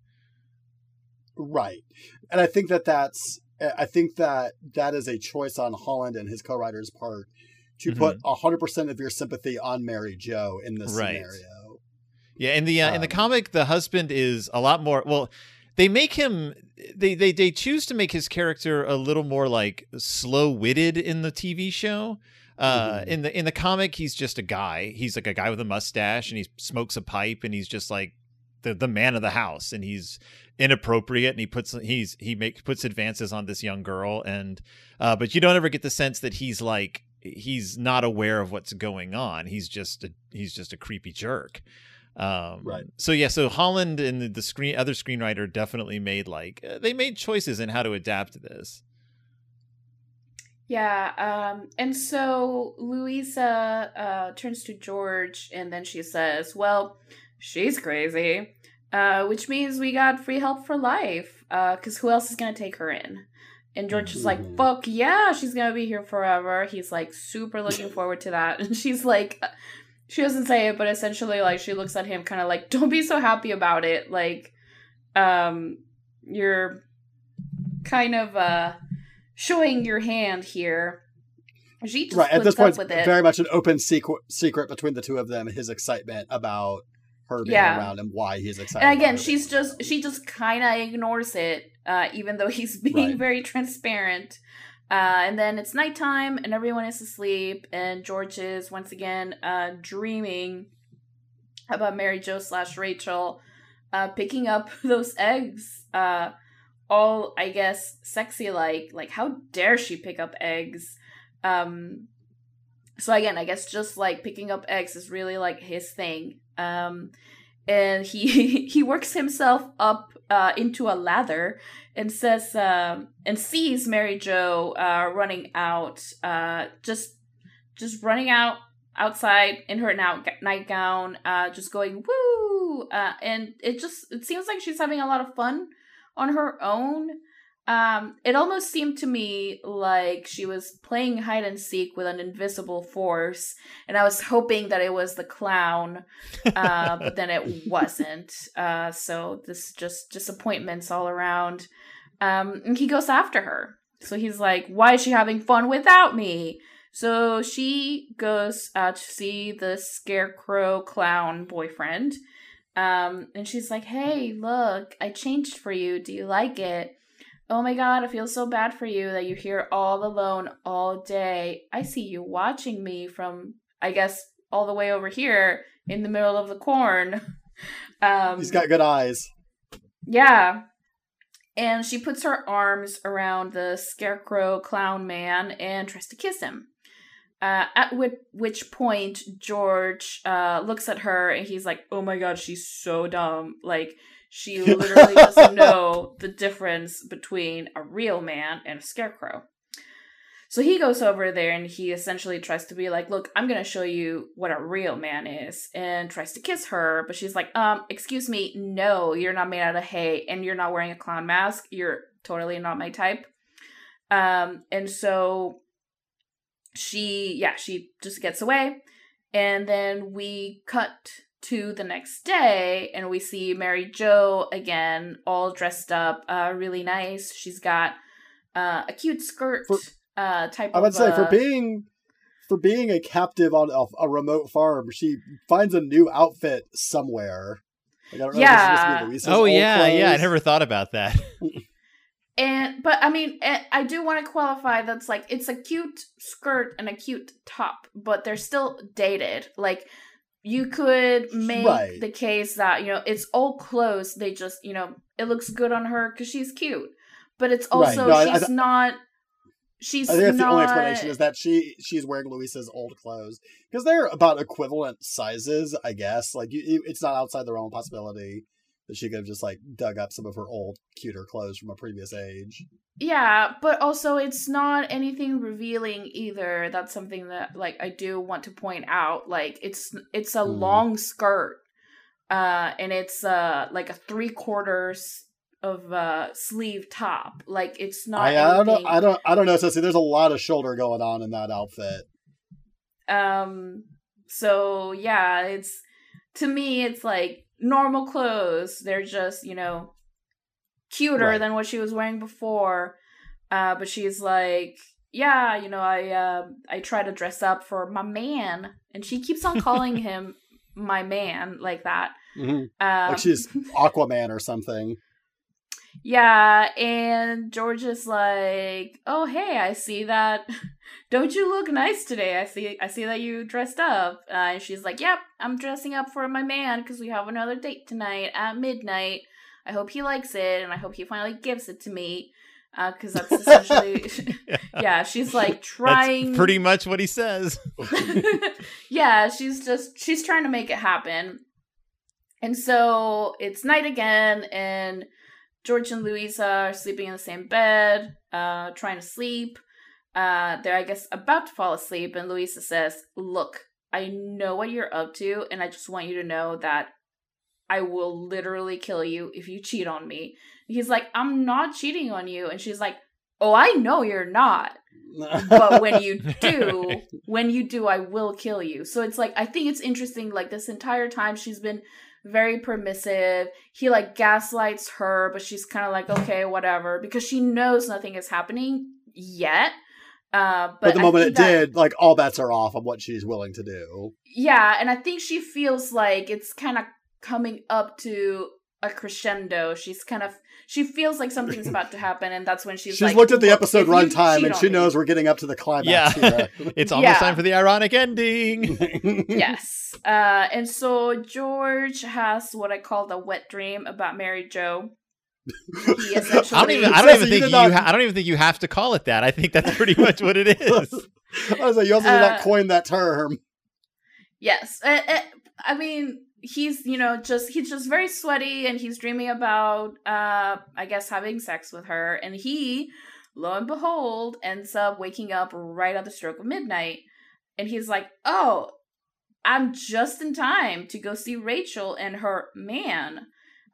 Right. And I think that that's I think that that is a choice on Holland and his co-writer's part to mm-hmm. put hundred percent of your sympathy on Mary Jo in this right. scenario. Yeah, in the uh, um, in the comic, the husband is a lot more. Well, they make him. They they they choose to make his character a little more like slow witted in the TV show. Uh, mm-hmm. in the in the comic, he's just a guy. He's like a guy with a mustache, and he smokes a pipe, and he's just like the the man of the house, and he's inappropriate and he puts he's he makes puts advances on this young girl and uh but you don't ever get the sense that he's like he's not aware of what's going on. He's just a he's just a creepy jerk. Um right. so yeah so holland and the, the screen other screenwriter definitely made like uh, they made choices in how to adapt this. Yeah um and so louisa uh turns to george and then she says well she's crazy uh, which means we got free help for life. Because uh, who else is going to take her in? And George is like, mm-hmm. fuck yeah, she's going to be here forever. He's like, super looking forward to that. And she's like, she doesn't say it, but essentially, like, she looks at him kind of like, don't be so happy about it. Like, um, you're kind of uh, showing your hand here. She just right at this point, very much an open secret secret between the two of them. His excitement about yeah. around and why he's excited. And again, she's just she just kind of ignores it, uh, even though he's being right. very transparent. Uh, and then it's nighttime and everyone is asleep, and George is once again uh, dreaming about Mary Jo slash Rachel uh, picking up those eggs. Uh, all I guess sexy like like how dare she pick up eggs? Um, so again, I guess just like picking up eggs is really like his thing. Um, and he he works himself up uh, into a lather and says um, and sees Mary Jo uh, running out, uh, just just running out outside in her now nightgown, uh, just going woo, uh, and it just it seems like she's having a lot of fun on her own. Um, it almost seemed to me like she was playing hide and seek with an invisible force, and I was hoping that it was the clown, uh, but then it wasn't. Uh, so this just disappointments all around. Um, and he goes after her. So he's like, "Why is she having fun without me?" So she goes uh, to see the scarecrow clown boyfriend, um, and she's like, "Hey, look, I changed for you. Do you like it?" Oh my god, I feel so bad for you that you're here all alone all day. I see you watching me from, I guess, all the way over here in the middle of the corn. Um, He's got good eyes. Yeah. And she puts her arms around the scarecrow clown man and tries to kiss him. Uh, at which, which point George uh, looks at her and he's like, "Oh my god, she's so dumb! Like she literally doesn't know the difference between a real man and a scarecrow. So he goes over there and he essentially tries to be like, "Look, I'm going to show you what a real man is." And tries to kiss her, but she's like, "Um, excuse me, no, you're not made out of hay and you're not wearing a clown mask. You're totally not my type." Um, and so she yeah, she just gets away. And then we cut to the next day and we see Mary Jo again, all dressed up, uh, really nice. She's got uh, a cute skirt For- uh, type I would of. say for uh, being for being a captive on a, a remote farm, she finds a new outfit somewhere. Like, I don't know if Yeah. this is supposed to be Luisa's oh old yeah, yeah. I never thought about that. And but I mean, eh, I do want to qualify that's like it's a cute skirt and a cute top, but they're still dated. Like you could make Right. the case that you know it's all clothes. They just you know it looks good on her because she's cute, but it's Right. also No, I- I she's not. She's I think that's not. the only explanation is that she she's wearing Luisa's old clothes because they're about equivalent sizes, I guess. Like you, you, it's not outside the realm of possibility that she could have just like dug up some of her old, cuter clothes from a previous age. Yeah, but also it's not anything revealing either. That's something that like I do want to point out. Like it's it's a Hmm. long skirt. Uh and it's uh like a three quarters of uh sleeve top. Like it's not I, I don't know. I don't. I don't know. So see, there's a lot of shoulder going on in that outfit. um so yeah, it's to me it's like normal clothes. They're just, you know, cuter Right. than what she was wearing before. Uh but she's like, yeah, you know, I uh I try to dress up for my man and she keeps on calling him my man like that. Mhm. Um, Like she's Aquaman or something. Yeah, and George is like, "Oh, hey, I see that. Don't you look nice today? I see, I see that you dressed up." Uh, and she's like, "Yep, I'm dressing up for my man because we have another date tonight at midnight. I hope he likes it, and I hope he finally gives it to me, because that's essentially, yeah." She's like trying, That's pretty much what he says. yeah, she's just she's trying to make it happen. And so it's night again, and George and Louisa are sleeping in the same bed, uh, trying to sleep. Uh, they're, I guess, about to fall asleep, and Louisa says, Look, I know what you're up to, and I just want you to know that I will literally kill you if you cheat on me. He's like, I'm not cheating on you. And she's like, Oh, I know you're not but when you do when you do i will kill you so it's like i think it's interesting like this entire time she's been very permissive he like gaslights her but she's kind of like okay whatever because she knows nothing is happening yet uh but, but the moment it that- did, like all bets are off on what she's willing to do. yeah and i think she feels like it's kind of coming up to a crescendo she's kind of she feels like something's about to happen and that's when she's She's, like looked at the "Look, episode if you runtime and she me- knows we're getting up to the climax. Yeah. it's almost Yeah. time for the ironic ending. yes. Uh, and so George has what I call the wet dream about Mary Jo. He essentially. I don't even. I don't even think you. not- Ha- I don't even think you have to call it that. I think that's pretty much what it is. I was like, you also did not Uh, coin that term. Yes. Uh, uh, I mean, he's you know just he's just very sweaty, and he's dreaming about uh, I guess having sex with her, and he, lo and behold, ends up waking up right at the stroke of midnight, and he's like, oh. I'm just in time to go see Rachel and her man.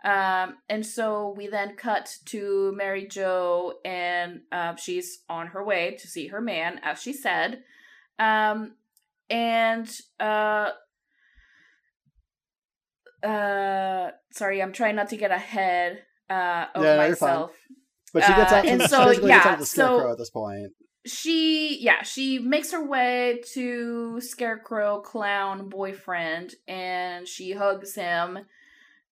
Um, and so we then cut to Mary Jo, and uh, she's on her way to see her man, as she said. Um, and uh, uh, sorry, I'm trying not to get ahead uh, of Yeah, no, myself. But she gets uh, out to and the, so, yeah, out the scarecrow so- at this point. she yeah she makes her way to scarecrow clown boyfriend and she hugs him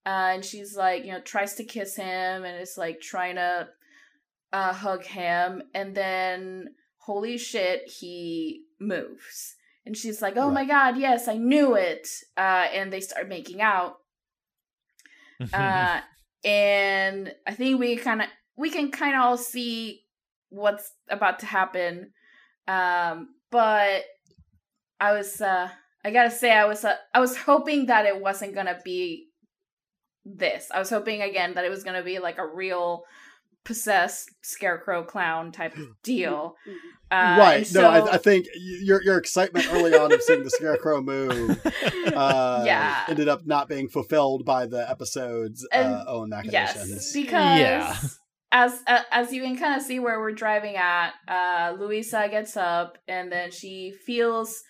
uh, and she's like you know tries to kiss him and is like trying to uh, hug him and then holy shit he moves and she's like oh my god yes i knew it uh, and they start making out uh, and I think we kind of we can kind of all see what's about to happen. Um, but I was uh, I gotta say I was uh, I was hoping that it wasn't gonna be this. I was hoping again that it was gonna be like a real possessed scarecrow clown type of deal. Uh, right. and no, so- I, I think your your excitement early on of seeing the scarecrow move uh, Yeah. ended up not being fulfilled by the episode's And- uh, own yes, because Yeah. as uh, as you can kind of see where we're driving at, uh, Luisa gets up and then she feels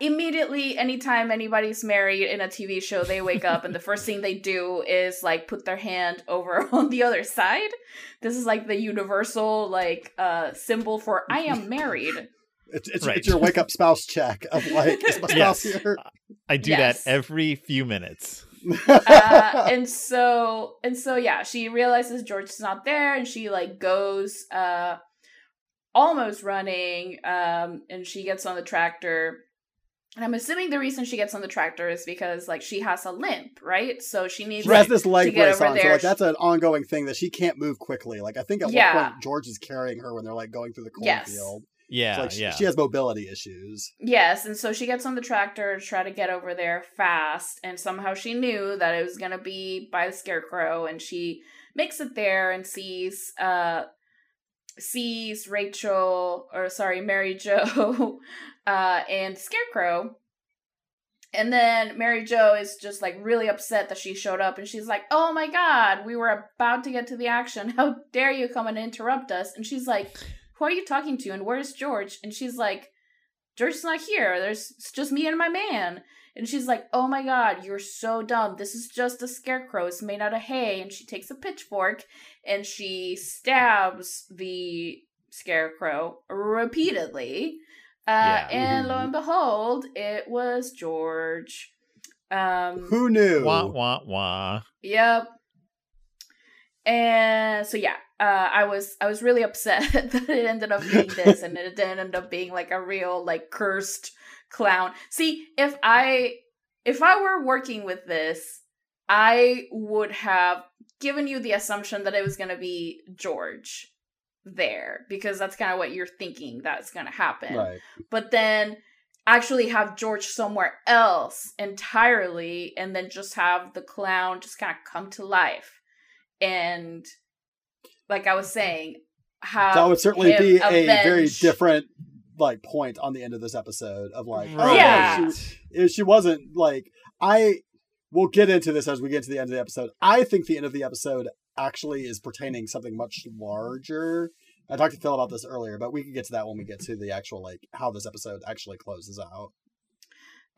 immediately anytime anybody's married in a TV show, they wake up and the first thing they do is like put their hand over on the other side. This is like the universal like uh symbol for I am married. It's it's, Right. it's your wake up spouse check of like is my spouse Yes. here? I do Yes. that every few minutes. uh, and so and so yeah she realizes george's not there and she like goes uh almost running um and she gets on the tractor and i'm assuming the reason she gets on the tractor is because like she has a limp right so she needs to She has this leg To get brace over on, so like that's an ongoing thing that she can't move quickly. Like I think at Yeah. one point George is carrying her when they're like going through the Yes. cornfield. Yeah, So, like, she- yeah. she has mobility issues. Yes, and so she gets on the tractor to try to get over there fast, and somehow she knew that it was gonna be by the scarecrow, and she makes it there and sees uh sees Rachel or sorry, Mary Jo uh and Scarecrow. And then Mary Jo is just like really upset that she showed up and she's like, "Oh my god, we were about to get to the action. How dare you come and interrupt us?" And she's like, who are you talking to and where's george? And she's like george's not here. There's just me and my man. And she's like oh my god you're so dumb. This is just a scarecrow. It's made out of hay. And she takes a pitchfork and she stabs the scarecrow repeatedly uh, Yeah. and lo and behold it was george um Who knew? Wah wah wah. Yep. And so yeah, uh, I was I was really upset that it ended up being this, and it didn't end up being like a real like cursed clown. See, if I if I were working with this, I would have given you the assumption that it was going to be George there because that's kind of what you're thinking that's going to happen Right. but then actually have George somewhere else entirely and then just have the clown just kind of come to life. And like I was saying, that would certainly be a very different like point on the end of this episode of like oh, Yeah. she, if eh, she wasn't like I we'll get into this as we get to the end of the episode. I think the end of the episode actually is pertaining something much larger. I talked to Phil about this earlier, but we can get to that when we get to the actual like how this episode actually closes out.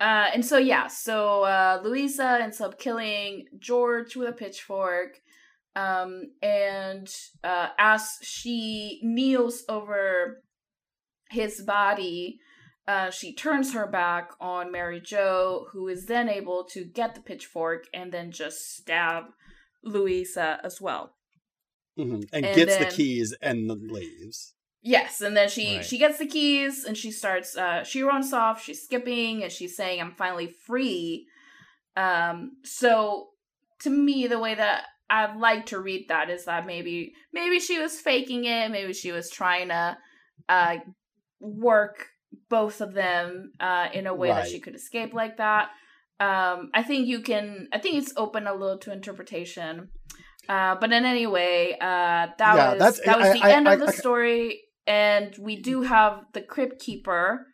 Uh, and so yeah, so uh, Louisa ends up killing George with a pitchfork. Um, and uh, as she kneels over his body, uh, she turns her back on Mary Jo, who is then able to get the pitchfork and then just stab Louisa as well. hmm And, And gets then- the keys and then leaves. Yes, and then she Right. she gets the keys and she starts uh she runs off, she's skipping and she's saying I'm finally free. Um so to me the way that I'd like to read that is that maybe maybe she was faking it, maybe she was trying to uh work both of them uh in a way that she could escape like that. Um I think you can I think it's open a little to interpretation. Uh, but in any way, uh, that Yeah, was that was I- the I- end I- of the I- story, and we do have the crypt keeper,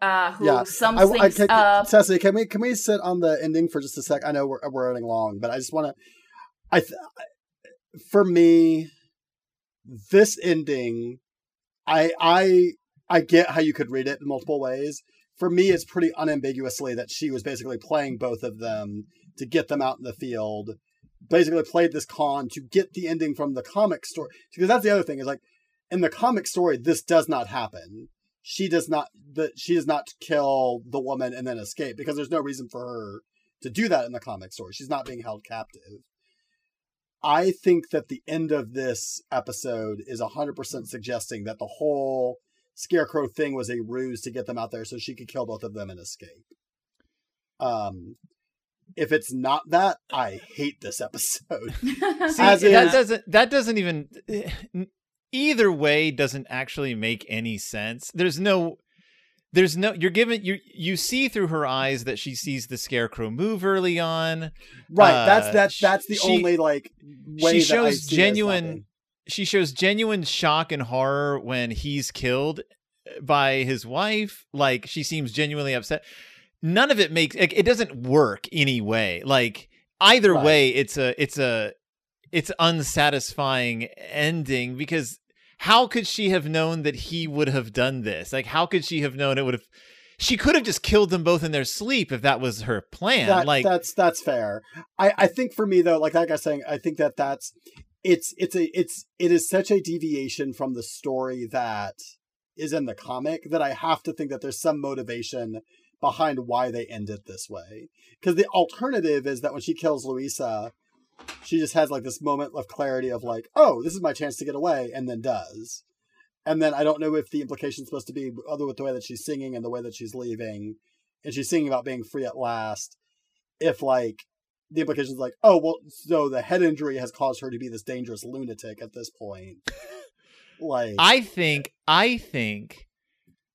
uh, who Yeah, sums I, I, things can, up. Cecily, can we can we sit on the ending for just a sec? I know we're we're running long, but I just want to. I th- for me, this ending, I I I get how you could read it in multiple ways. For me, it's pretty unambiguously that she was basically playing both of them to get them out in the field. Basically, played this con to get the ending from the comic story because that's the other thing is like in the comic story, this does not happen she does not that she does not kill the woman and then escape because there's no reason for her to do that in the comic story. She's not being held captive. I think that the end of this episode is 100% suggesting that the whole scarecrow thing was a ruse to get them out there so she could kill both of them and escape. Um if it's not that, I hate this episode. See, As that is- doesn't that doesn't even either way doesn't actually make any sense. There's no there's no you're given you you see through her eyes that she sees the scarecrow move early on. Right, Uh, that's that's that's the she- only like way she that I shows see genuine happening. She shows genuine shock and horror when he's killed uh, by his wife. Like she seems genuinely upset. None of it makes it, it doesn't work anyway. Like either Right. way, it's a it's a it's unsatisfying ending because how could she have known that he would have done this? Like how could she have known it would have? She could have just killed them both in their sleep if that was her plan. That, like that's that's fair. I I think for me though, like like I was saying, I think that that's it's it's a it's it is such a deviation from the story that is in the comic that I have to think that there's some motivation behind why they end it this way. Because the alternative is that when she kills Louisa, she just has like this moment of clarity of like, oh, this is my chance to get away, and then does. And then I don't know if the implication is supposed to be other with the way that she's singing and the way that she's leaving, and she's singing about being free at last. If like the implication is like, oh well, so the head injury has caused her to be this dangerous lunatic at this point. like I think I think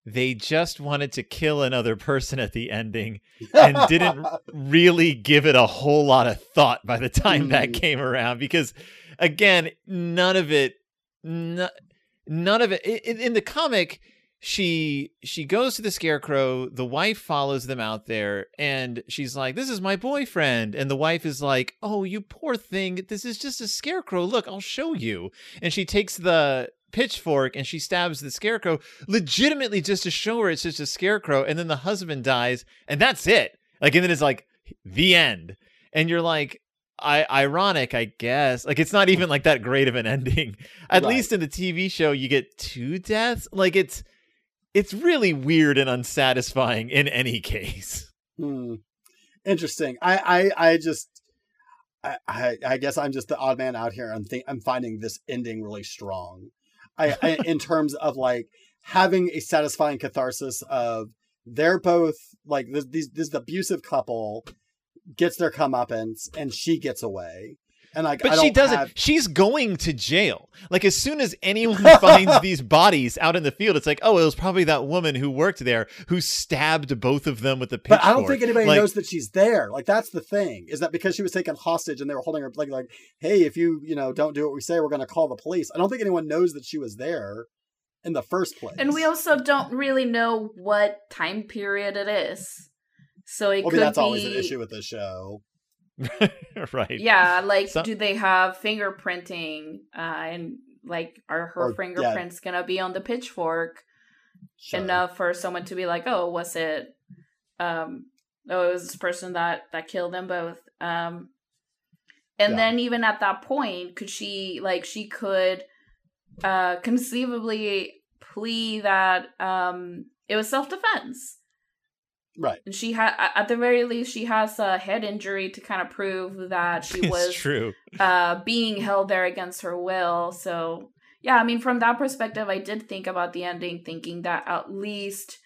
they just wanted to kill another person at the ending and didn't really give it a whole lot of thought by the time that Mm. came around because again none of it no, none of it in, in the comic she she goes to the scarecrow the wife follows them out there and she's like this is my boyfriend and the wife is like oh you poor thing this is just a scarecrow look i'll show you and she takes the pitchfork and she stabs the scarecrow legitimately just to show her it's just a scarecrow and then the husband dies and that's it. Like and then it's like the end. And you're like I ironic I guess. Like it's not even like that great of an ending. At Right. least in the TV show you get two deaths? Like it's it's really weird and unsatisfying in any case Hmm. Interesting. I, I, I just, I, I, I guess I'm just the odd man out here. I'm think I'm finding this ending really strong. I, I in terms of like having a satisfying catharsis of they're both like this, these this abusive couple gets their comeuppance and she gets away. And like, But she don't doesn't. have- She's going to jail. Like as soon as anyone finds these bodies out in the field, it's like, oh, it was probably that woman who worked there who stabbed both of them with the pitchfork. But I don't think anybody Like, knows that she's there. Like that's the thing is that because she was taken hostage and they were holding her like like, hey, if you you know don't do what we say, we're going to call the police. I don't think anyone knows that she was there in the first place. And we also don't really know what time period it is. So it Well, I could mean, that's be always an issue with this show. right. Yeah, like Some- do they have fingerprinting uh and like are her Or- yeah. fingerprints gonna be on the pitchfork Sure. enough for someone to be like, "Oh, was it um oh, it was this person that that killed them both." Um and Yeah. then even at that point, could she like she could uh conceivably plea that um it was self-defense. Right. And she had at the very least she has a head injury to kind of prove that she it's was true. uh being held there against her will. So yeah i mean from that perspective i did think about the ending thinking that at least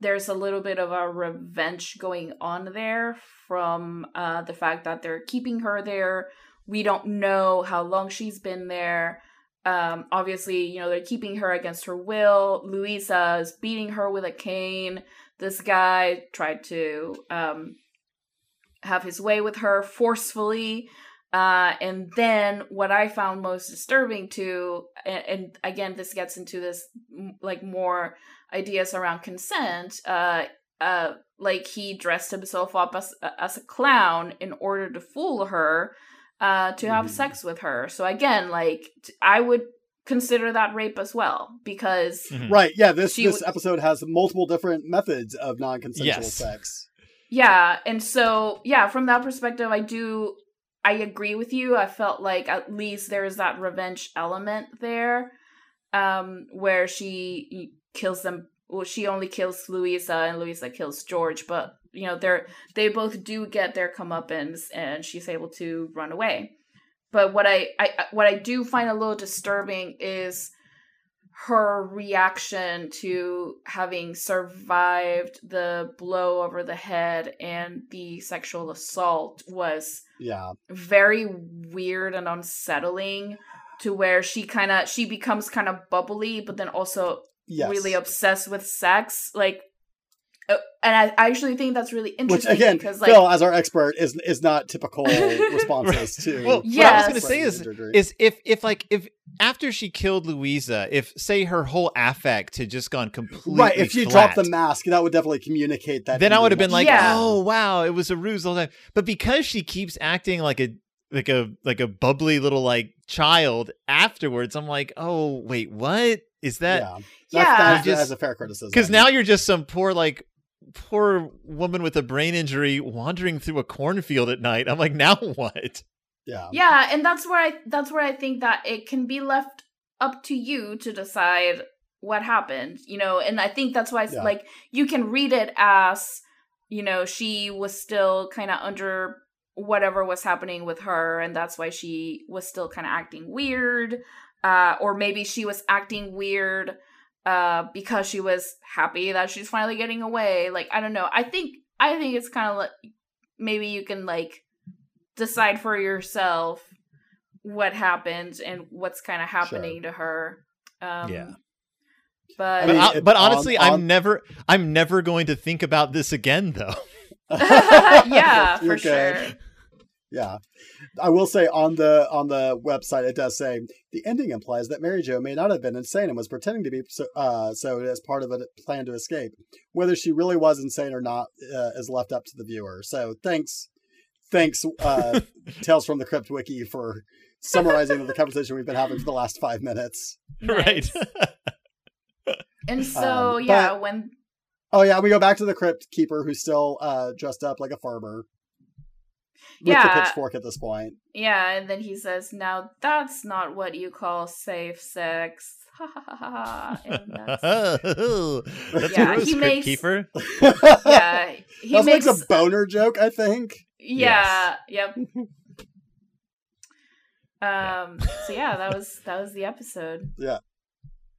there's a little bit of a revenge going on there from uh the fact that they're keeping her there. We don't know how long she's been there. Um obviously you know they're keeping her against her will. Louisa is beating her with a cane this guy tried to um have his way with her forcefully uh, and then what I found most disturbing too, and, and again, this gets into this like more ideas around consent. Uh, uh, like he dressed himself up as as a clown in order to fool her, uh, to have Mhm. sex with her. So again, like I would consider that rape as well because Mhm. Right. Yeah. This She this w- episode has multiple different methods of non-consensual Yes. sex. Yeah, and so yeah, from that perspective, I do I agree with you. I felt like at least there's that revenge element there, um, where she kills them. Well, she only kills Louisa, and Louisa kills George. But you know, they're they both do get their comeuppance, and she's able to run away. But what I, I what I do find a little disturbing is her reaction to having survived the blow over the head and the sexual assault was Yeah. very weird and unsettling to where she kind of she becomes kind of bubbly but then also Yes. really obsessed with sex like uh, and I, I actually think that's really Which interesting again, because like Phil, as our expert, is is not typical responses to. Well, Yeah. what I was going to say is is if if like if after she killed Louisa, if say her whole affect had just gone completely right. If she flat, dropped the mask, that would definitely communicate that. then I would have been like, Yeah. oh wow, it was a ruse all the whole time. But because she keeps acting like a like a like a bubbly little like child afterwards, I'm like, oh wait, what is that? yeah, Yeah. That's, that's, Just- that's a fair criticism. Because now you're just some poor like poor woman with a brain injury wandering through a cornfield at night. I'm like, now what? yeah, yeah and that's where i that's where i think that it can be left up to you to decide what happened you know and i think that's why Yeah. like you can read it as you know she was still kind of under whatever was happening with her and that's why she was still kind of acting weird uh or maybe she was acting weird uh because she was happy that she's finally getting away like i don't know i think i think it's kind of like maybe you can like decide for yourself what happened and what's kind of happening to her um Yeah. but I But, mean, I- it- but honestly, on- I'm never I'm never going to think about this again though. yeah You're for good. sure Yeah, I will say on the on the website it does say the ending implies that Mary Jo may not have been insane and was pretending to be so, uh, so as part of a plan to escape. Whether she really was insane or not uh, is left up to the viewer. So thanks, thanks, uh, Tales from the Crypt Wiki for summarizing the conversation we've been having for the last five minutes. right. and so Um, yeah but- when Oh yeah, we go back to the Crypt Keeper who's still uh, dressed up like a farmer. With the Yeah. pitchfork at this point. yeah and then he says now that's not what you call safe sex ha ha ha ha ha that's That's Yeah, gross, he Crypt makes- Keeper. yeah he that makes makes a boner joke, I think. yeah yep um so yeah that was that was the episode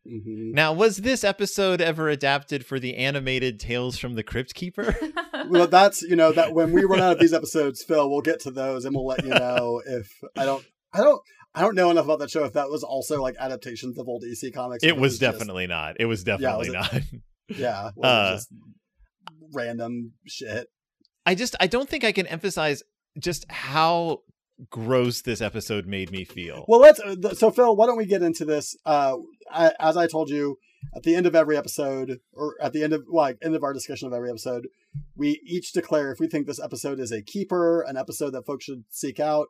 Mhm. Now, was this episode ever adapted for the animated Tales from the Crypt Keeper? Well, that's you know that when we run out of these episodes, Phil, we'll get to those and we'll let you know if I don't, I don't, I don't know enough about that show. If that was also like adaptations of old EC comics, it was just- definitely not. It was definitely was not. yeah, was Uh, just random shit. I just I don't think I can emphasize just how gross this episode made me feel. Well, let's. uh, So, Phil, why don't we get into this? Uh, I, as I told you at the end of every episode, or at the end of like end of our discussion of every episode, we each declare if we think this episode is a keeper, an episode that folks should seek out,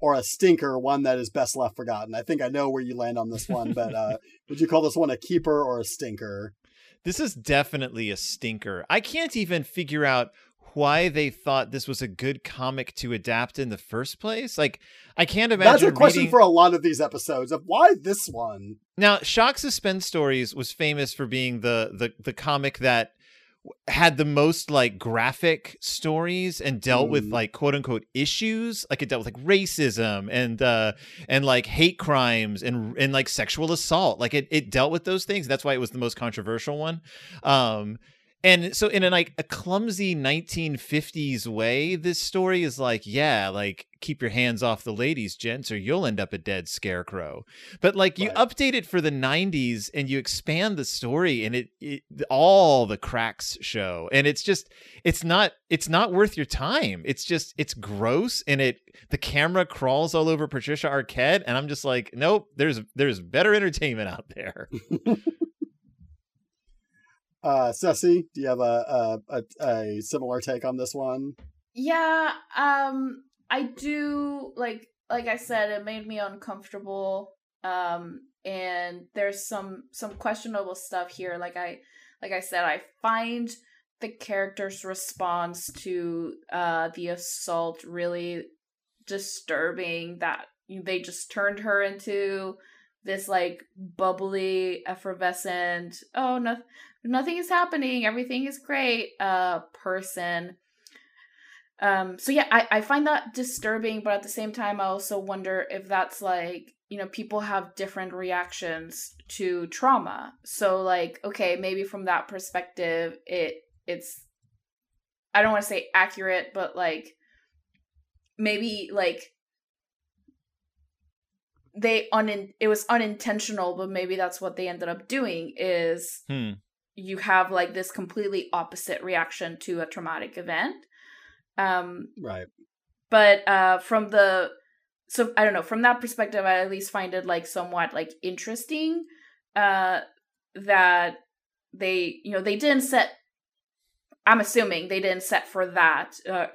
or a stinker, one that is best left forgotten. I think I know where you land on this one, but uh, would you call this one a keeper or a stinker? This is definitely a stinker. I can't even figure out why they thought this was a good comic to adapt in the first place. Like, I can't imagine. That's a question reading... for a lot of these episodes of why this one. Now, Shock SuspenStories was famous for being the the the comic that had the most like graphic stories and dealt with Mm. like quote unquote issues like it dealt with like racism and uh and like hate crimes and and like sexual assault like it, it dealt with those things that's why it was the most controversial one um and so in a like a clumsy 1950s way this story is like yeah like keep your hands off the ladies gents or you'll end up a dead scarecrow. But like you Right. update it for the 90s and you expand the story and it, it all the cracks show. And it's just it's not it's not worth your time. It's just it's gross and it the camera crawls all over Patricia Arquette and I'm just like nope there's there's better entertainment out there Uh, Ceci, do you have a, a a a similar take on this one? Yeah, um I do like like I said it made me uncomfortable um and there's some some questionable stuff here like I like I said I find the character's response to uh the assault really disturbing that they just turned her into this like bubbly effervescent oh no nothing is happening. Everything is great uh person. Um so yeah I, I find that disturbing but at the same time i also wonder if that's like you know people have different reactions to trauma. So like okay maybe from that perspective it it's i don't want to say accurate but like maybe like they un it was unintentional but maybe that's what they ended up doing is hmm. you have like this completely opposite reaction to a traumatic event. Um, right. But uh, from the so I don't know from that perspective, I at least find it like somewhat like interesting uh, that they you know they didn't set. I'm assuming they didn't set for that. Uh,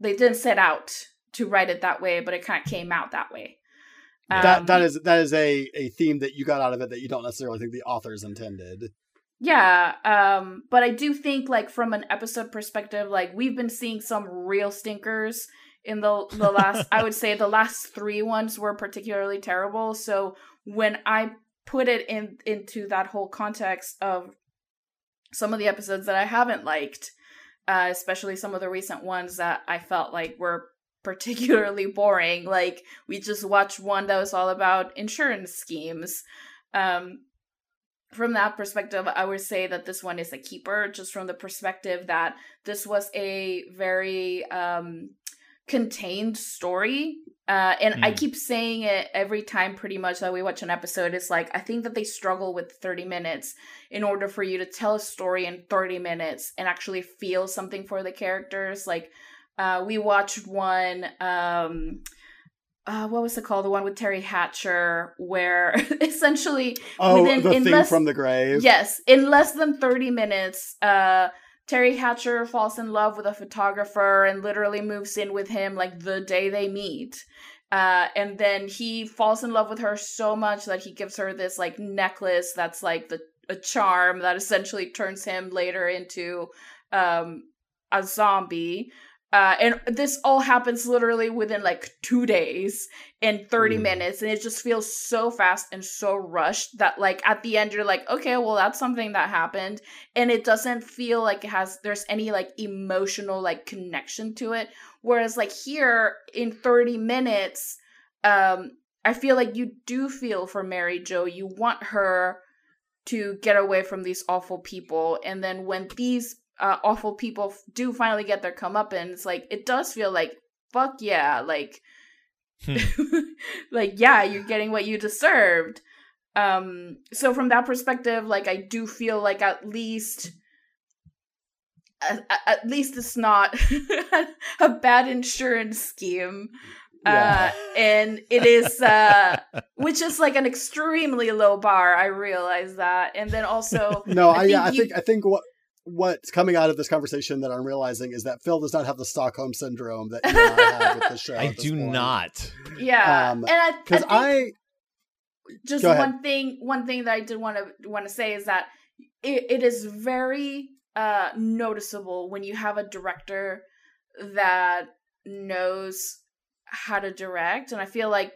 they didn't set out to write it that way, but it kind of came out that way. Um, that that is that is a a theme that you got out of it that you don't necessarily think the authors intended. Yeah, um, but I do think like from an episode perspective, like we've been seeing some real stinkers in the the last I would say the last three ones were particularly terrible. So when I put it in into that whole context of some of the episodes that I haven't liked, uh, especially some of the recent ones that I felt like were particularly boring. Like we just watched one that was all about insurance schemes. Um, from that perspective, I would say that this one is a keeper, just from the perspective that this was a very um, contained story. Uh, and mm. I keep saying it every time, pretty much, that we watch an episode. It's like, I think that they struggle with 30 minutes in order for you to tell a story in 30 minutes and actually feel something for the characters. Like, uh, we watched one. Um, uh, what was it called? The one with Teri Hatcher, where essentially oh, within the in thing less, from the grave. Yes, in less than thirty minutes, uh, Teri Hatcher falls in love with a photographer and literally moves in with him like the day they meet. Uh, and then he falls in love with her so much that he gives her this like necklace that's like the a charm that essentially turns him later into um, a zombie. Uh, and this all happens literally within like two days and 30 mm. minutes and it just feels so fast and so rushed that like at the end you're like okay well that's something that happened and it doesn't feel like it has there's any like emotional like connection to it whereas like here in 30 minutes um i feel like you do feel for mary jo you want her to get away from these awful people and then when these uh, awful people do finally get their comeuppance, it's like it does feel like fuck yeah, like hmm. like yeah, you're getting what you deserved. Um, so from that perspective, like I do feel like at least at, at least it's not a bad insurance scheme. Yeah. Uh, and it is uh which is like an extremely low bar i realize that and then also no i, I, yeah, I think i think what what's coming out of this conversation that I'm realizing is that Phil does not have the Stockholm syndrome that you and I have with the show. I do point. not. Yeah, um, and I because I, I, just one thing one thing that I did want to want to say is that it, it is very uh noticeable when you have a director that knows how to direct, and I feel like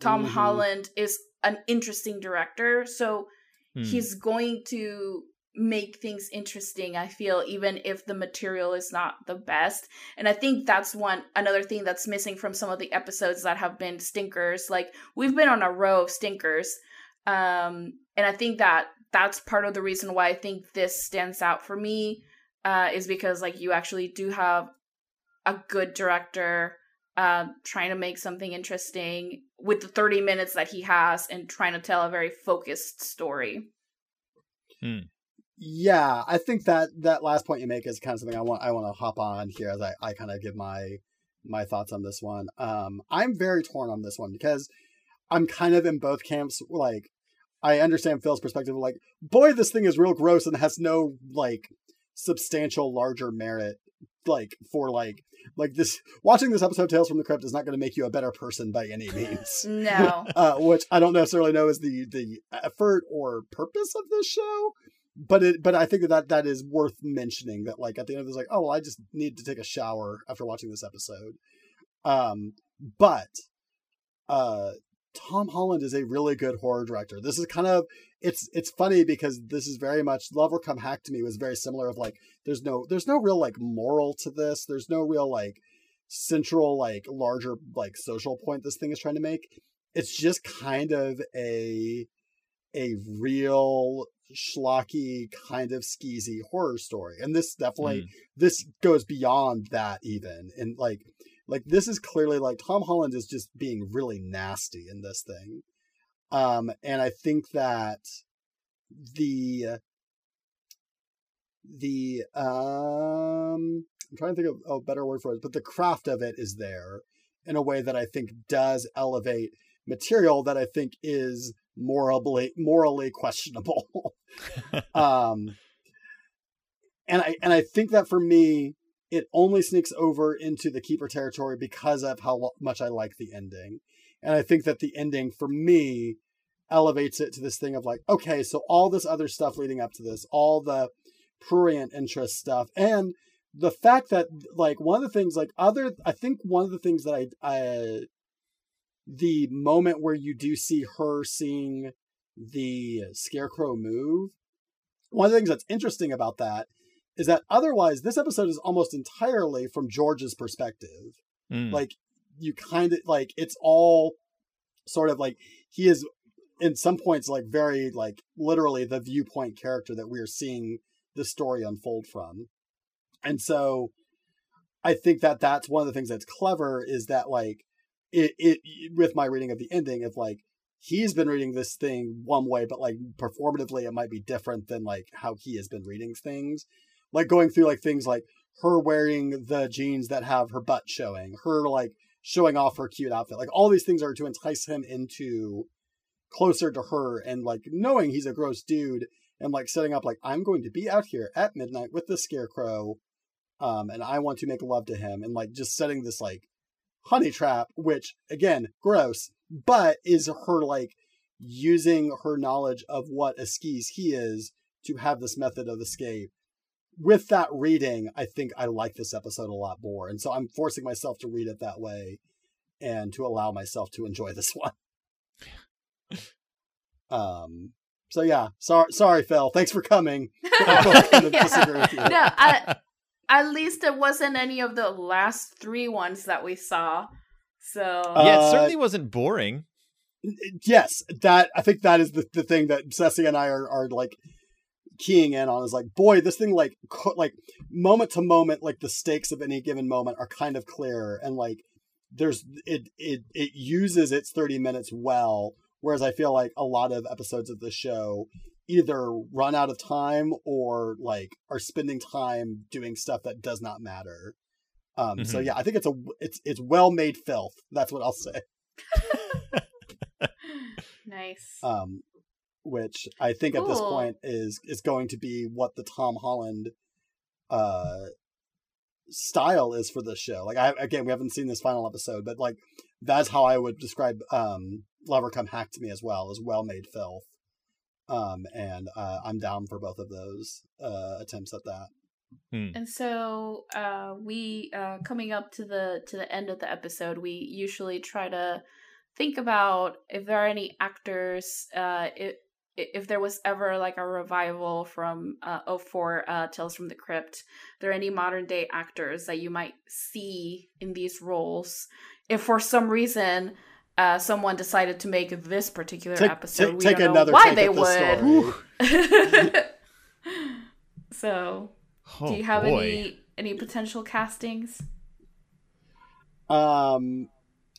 Tom mm-hmm. Holland is an interesting director, so hmm. he's going to make things interesting i feel even if the material is not the best. And i think that's one another thing that's missing from some of the episodes that have been stinkers. Like we've been on a row of stinkers um and i think that that's part of the reason why i think this stands out for me uh is because like you actually do have a good director uh trying to make something interesting with the 30 minutes that he has and trying to tell a very focused story. Hmm yeah, I think that that last point you make is kind of something I want I want to hop on here as I, I kind of give my my thoughts on this one. Um, I'm very torn on this one because I'm kind of in both camps. Like, I understand Phil's perspective. Like, boy, this thing is real gross and has no like substantial larger merit. Like for like like this watching this episode Tales from the Crypt is not going to make you a better person by any means. no, uh, which I don't necessarily know is the the effort or purpose of this show but it but I think that, that is worth mentioning that like at the end of this like oh well I just need to take a shower after watching this episode. Um but uh Tom Holland is a really good horror director. This is kind of it's it's funny because this is very much Lover Come Hack to me was very similar of like there's no there's no real like moral to this. There's no real like central like larger like social point this thing is trying to make. It's just kind of a a real schlocky kind of skeezy horror story and this definitely mm. this goes beyond that even and like like this is clearly like tom holland is just being really nasty in this thing um and i think that the the um I'm trying to think of a better word for it, but the craft of it is there in a way that I think does elevate material that I think is morally morally questionable. um and I and I think that for me it only sneaks over into the keeper territory because of how much I like the ending. And I think that the ending for me elevates it to this thing of like, okay, so all this other stuff leading up to this, all the prurient interest stuff, and the fact that like one of the things like other I think one of the things that I I the moment where you do see her seeing the scarecrow move, one of the things that's interesting about that is that otherwise this episode is almost entirely from George's perspective. Mm. Like you kind of like it's all sort of like he is in some points like very like literally the viewpoint character that we are seeing the story unfold from. And so I think that that's one of the things that's clever is that like it, it with my reading of the ending of like he's been reading this thing one way but like performatively it might be different than like how he has been reading things like going through like things like her wearing the jeans that have her butt showing, her like showing off her cute outfit. Like all these things are to entice him into closer to her and like knowing he's a gross dude and like setting up like I'm going to be out here at midnight with the scarecrow um and I want to make love to him and like just setting this like honey trap which again gross but is her like using her knowledge of what a skis he is to have this method of escape with that reading, I think I like this episode a lot more. And so I'm forcing myself to read it that way and to allow myself to enjoy this one. um so yeah, sorry sorry Phil. Thanks for coming. no, I, at least it wasn't any of the last three ones that we saw. So Yeah, it certainly uh, wasn't boring. Yes, that I think that is the, the thing that Ceci and I are, are like keying in on is like, boy, this thing like like moment to moment, like the stakes of any given moment are kind of clear, and like there's it it it uses its 30 minutes well whereas i feel like a lot of episodes of the show either run out of time or like are spending time doing stuff that does not matter um mm-hmm. so yeah i think it's a it's it's well made filth that's what i'll say nice um which I think cool. at this point is is going to be what the Tom Holland uh style is for this show. Like I again, we haven't seen this final episode, but like that's how I would describe um Lover Come Hack to me as well, as well made filth. Um and uh, I'm down for both of those uh attempts at that. Hmm. And so uh we uh coming up to the to the end of the episode, we usually try to think about if there are any actors uh it, if there was ever like a revival from uh, 04 uh, Tales from the Crypt, there are any modern day actors that you might see in these roles? If for some reason uh, someone decided to make this particular take, episode, take, we take don't know why they would. so, oh, do you have boy. any any potential castings? Um,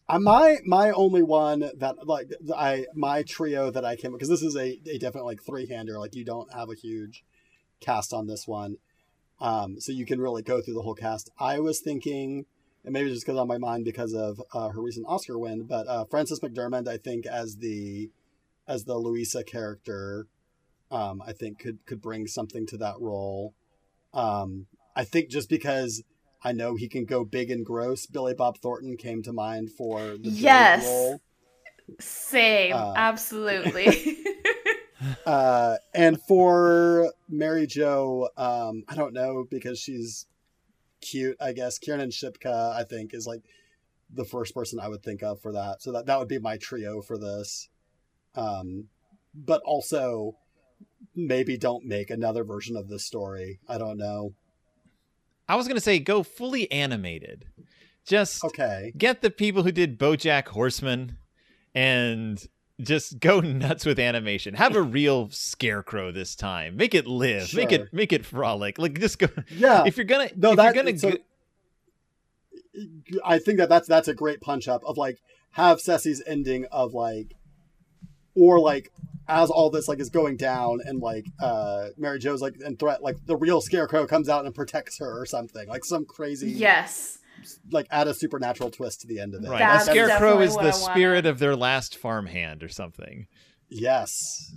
my my only one that like I my trio that I came because this is a, a definite like three hander like you don't have a huge cast on this one, um, so you can really go through the whole cast. I was thinking, and maybe just because on my mind because of uh, her recent Oscar win, but uh, Frances McDormand I think as the as the Louisa character, um, I think could could bring something to that role. Um, I think just because I know he can go big and gross. Billy Bob Thornton came to mind for the yes, role. same, uh, absolutely. uh, and for Mary Jo, um, I don't know because she's cute. I guess Kiernan Shipka, I think, is like the first person I would think of for that. So that that would be my trio for this. Um, but also maybe don't make another version of this story. I don't know. I was gonna say go fully animated. Just okay. Get the people who did BoJack Horseman, and just go nuts with animation. Have a real scarecrow this time. Make it live. Sure. Make it make it frolic. Like just go. Yeah. If you're gonna, no, if that, you're gonna. So, I think that that's that's a great punch up of like have Ceci's ending of like or like as all this like is going down and like uh Mary Jo's like and threat like the real scarecrow comes out and protects her or something like some crazy Yes. Like add a supernatural twist to the end of it Right. That's the scarecrow is the spirit of their last farmhand or something. yes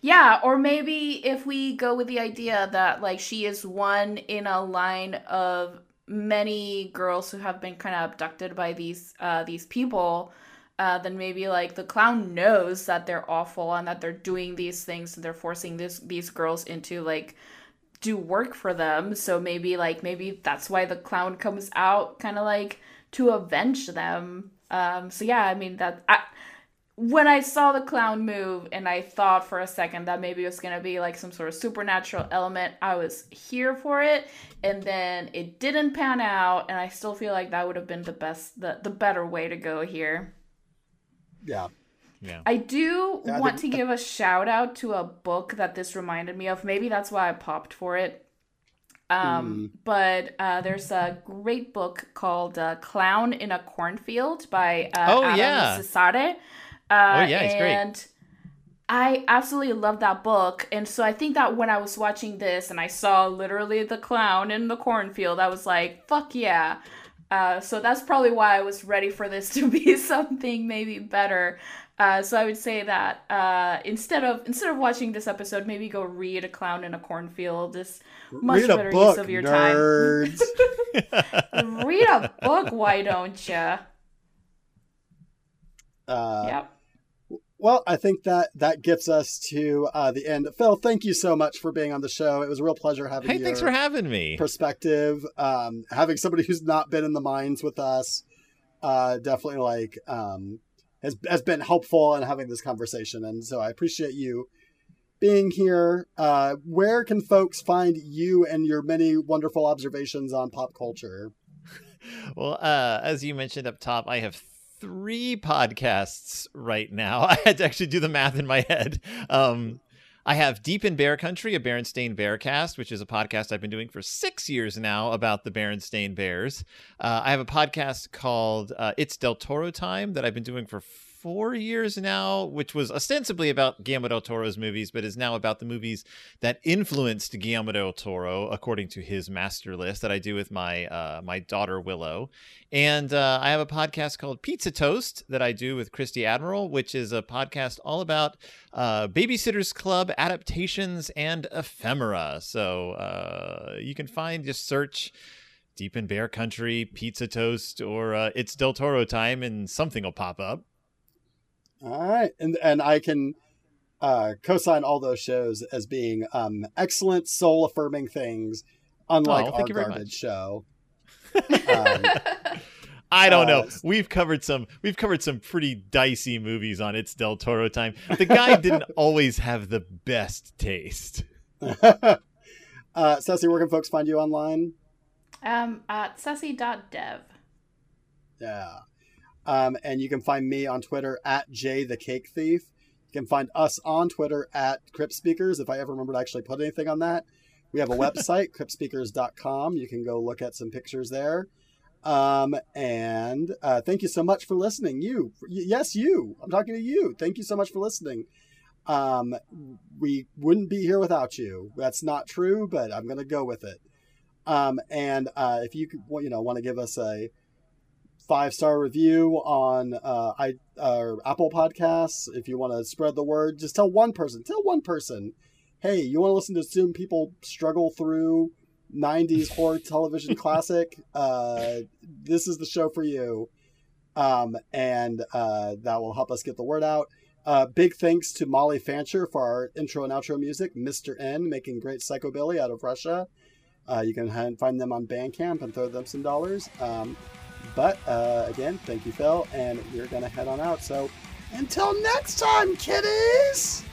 Yeah, or maybe if we go with the idea that like she is one in a line of many girls who have been kind of abducted by these uh these people, uh then maybe like the clown knows that they're awful and that they're doing these things and they're forcing this these girls into like do work for them. So maybe like maybe that's why the clown comes out kind of like to avenge them. Um so yeah, I mean that I when I saw the clown move and I thought for a second that maybe it was going to be like some sort of supernatural element, I was here for it. And then it didn't pan out. And I still feel like that would have been the best, the, the better way to go here. yeah Yeah. I do Yeah, I want think- to give a shout out to a book that this reminded me of. Maybe that's why I popped for it. Um, But uh, there's a great book called uh, Clown in a Cornfield by uh, Oh, Adam yeah. Cesare. Uh, Oh, yeah, he's great. and I absolutely love that book. And so I think that when I was watching this and I saw literally the clown in the cornfield, I was like, fuck yeah. Uh, so that's probably why I was ready for this to be something maybe better. Uh, so I would say that uh, instead of instead of watching this episode, maybe go read a clown in a cornfield. Is much read a better book use of your nerds time. read a book, why don't you? uh Yep. Well, I think that that gets us to uh, the end. Phil, thank you so much for being on the show. It was a real pleasure having Hey, your thanks for having me. perspective. Um, having somebody who's not been in the mines with us, uh, definitely like um, has has been helpful in having this conversation. And so I appreciate you being here. Uh, where can folks find you and your many wonderful observations on pop culture? Well, uh, as you mentioned up top, I have three podcasts right now. I had to actually do the math in my head. Um, I have Deep in Bear Country, a Berenstain Bearcast, which is a podcast I've been doing for six years now about the Berenstain Bears. Uh, I have a podcast called uh, It's Del Toro Time that I've been doing for four years now, which was ostensibly about Guillermo del Toro's movies, but is now about the movies that influenced Guillermo del Toro, according to his master list that I do with my uh, my daughter Willow. And uh, I have a podcast called Pizza Toast that I do with Christy Admiral, which is a podcast all about uh, Babysitters Club adaptations and ephemera. So uh, you can find just search. Deep in Bear Country, Pizza Toast, or uh, It's Del Toro Time, and something will pop up. All right, and and I can uh, co-sign all those shows as being um, excellent, soul affirming things, unlike Oh, our thank you very garbage much. show. Um, I don't know. Uh, We've covered some. We've covered some pretty dicey movies on It's Del Toro Time. The guy didn't always have the best taste. uh, Ceci, where can folks find you online? um, at sassy.dev. Yeah. Um, and you can find me on Twitter at Jay the Cake Thief. You can find us on Twitter at Crypt Speakers. If I ever remember to actually put anything on that, we have a website, cryptspeakers.com. You can go look at some pictures there. Um, and uh, thank you so much for listening. You, yes, you. I'm talking to you. Thank you so much for listening. Um, we wouldn't be here without you. That's not true, but I'm going to go with it. Um, and uh, if you you know, want to give us a five star review on uh, I uh, Apple Podcasts. If you want to spread the word, just tell one person. Tell one person, hey, you want to listen to some people struggle through '90s horror television classic? Uh, this is the show for you, um, and uh, that will help us get the word out. Uh, big thanks to Molly Fancher for our intro and outro music. Mr. N making great psychobilly out of Russia. Uh, you can find them on Bandcamp and throw them some dollars. Um, but uh, again, thank you, Phil, and we're going to head on out. So until next time, kiddies!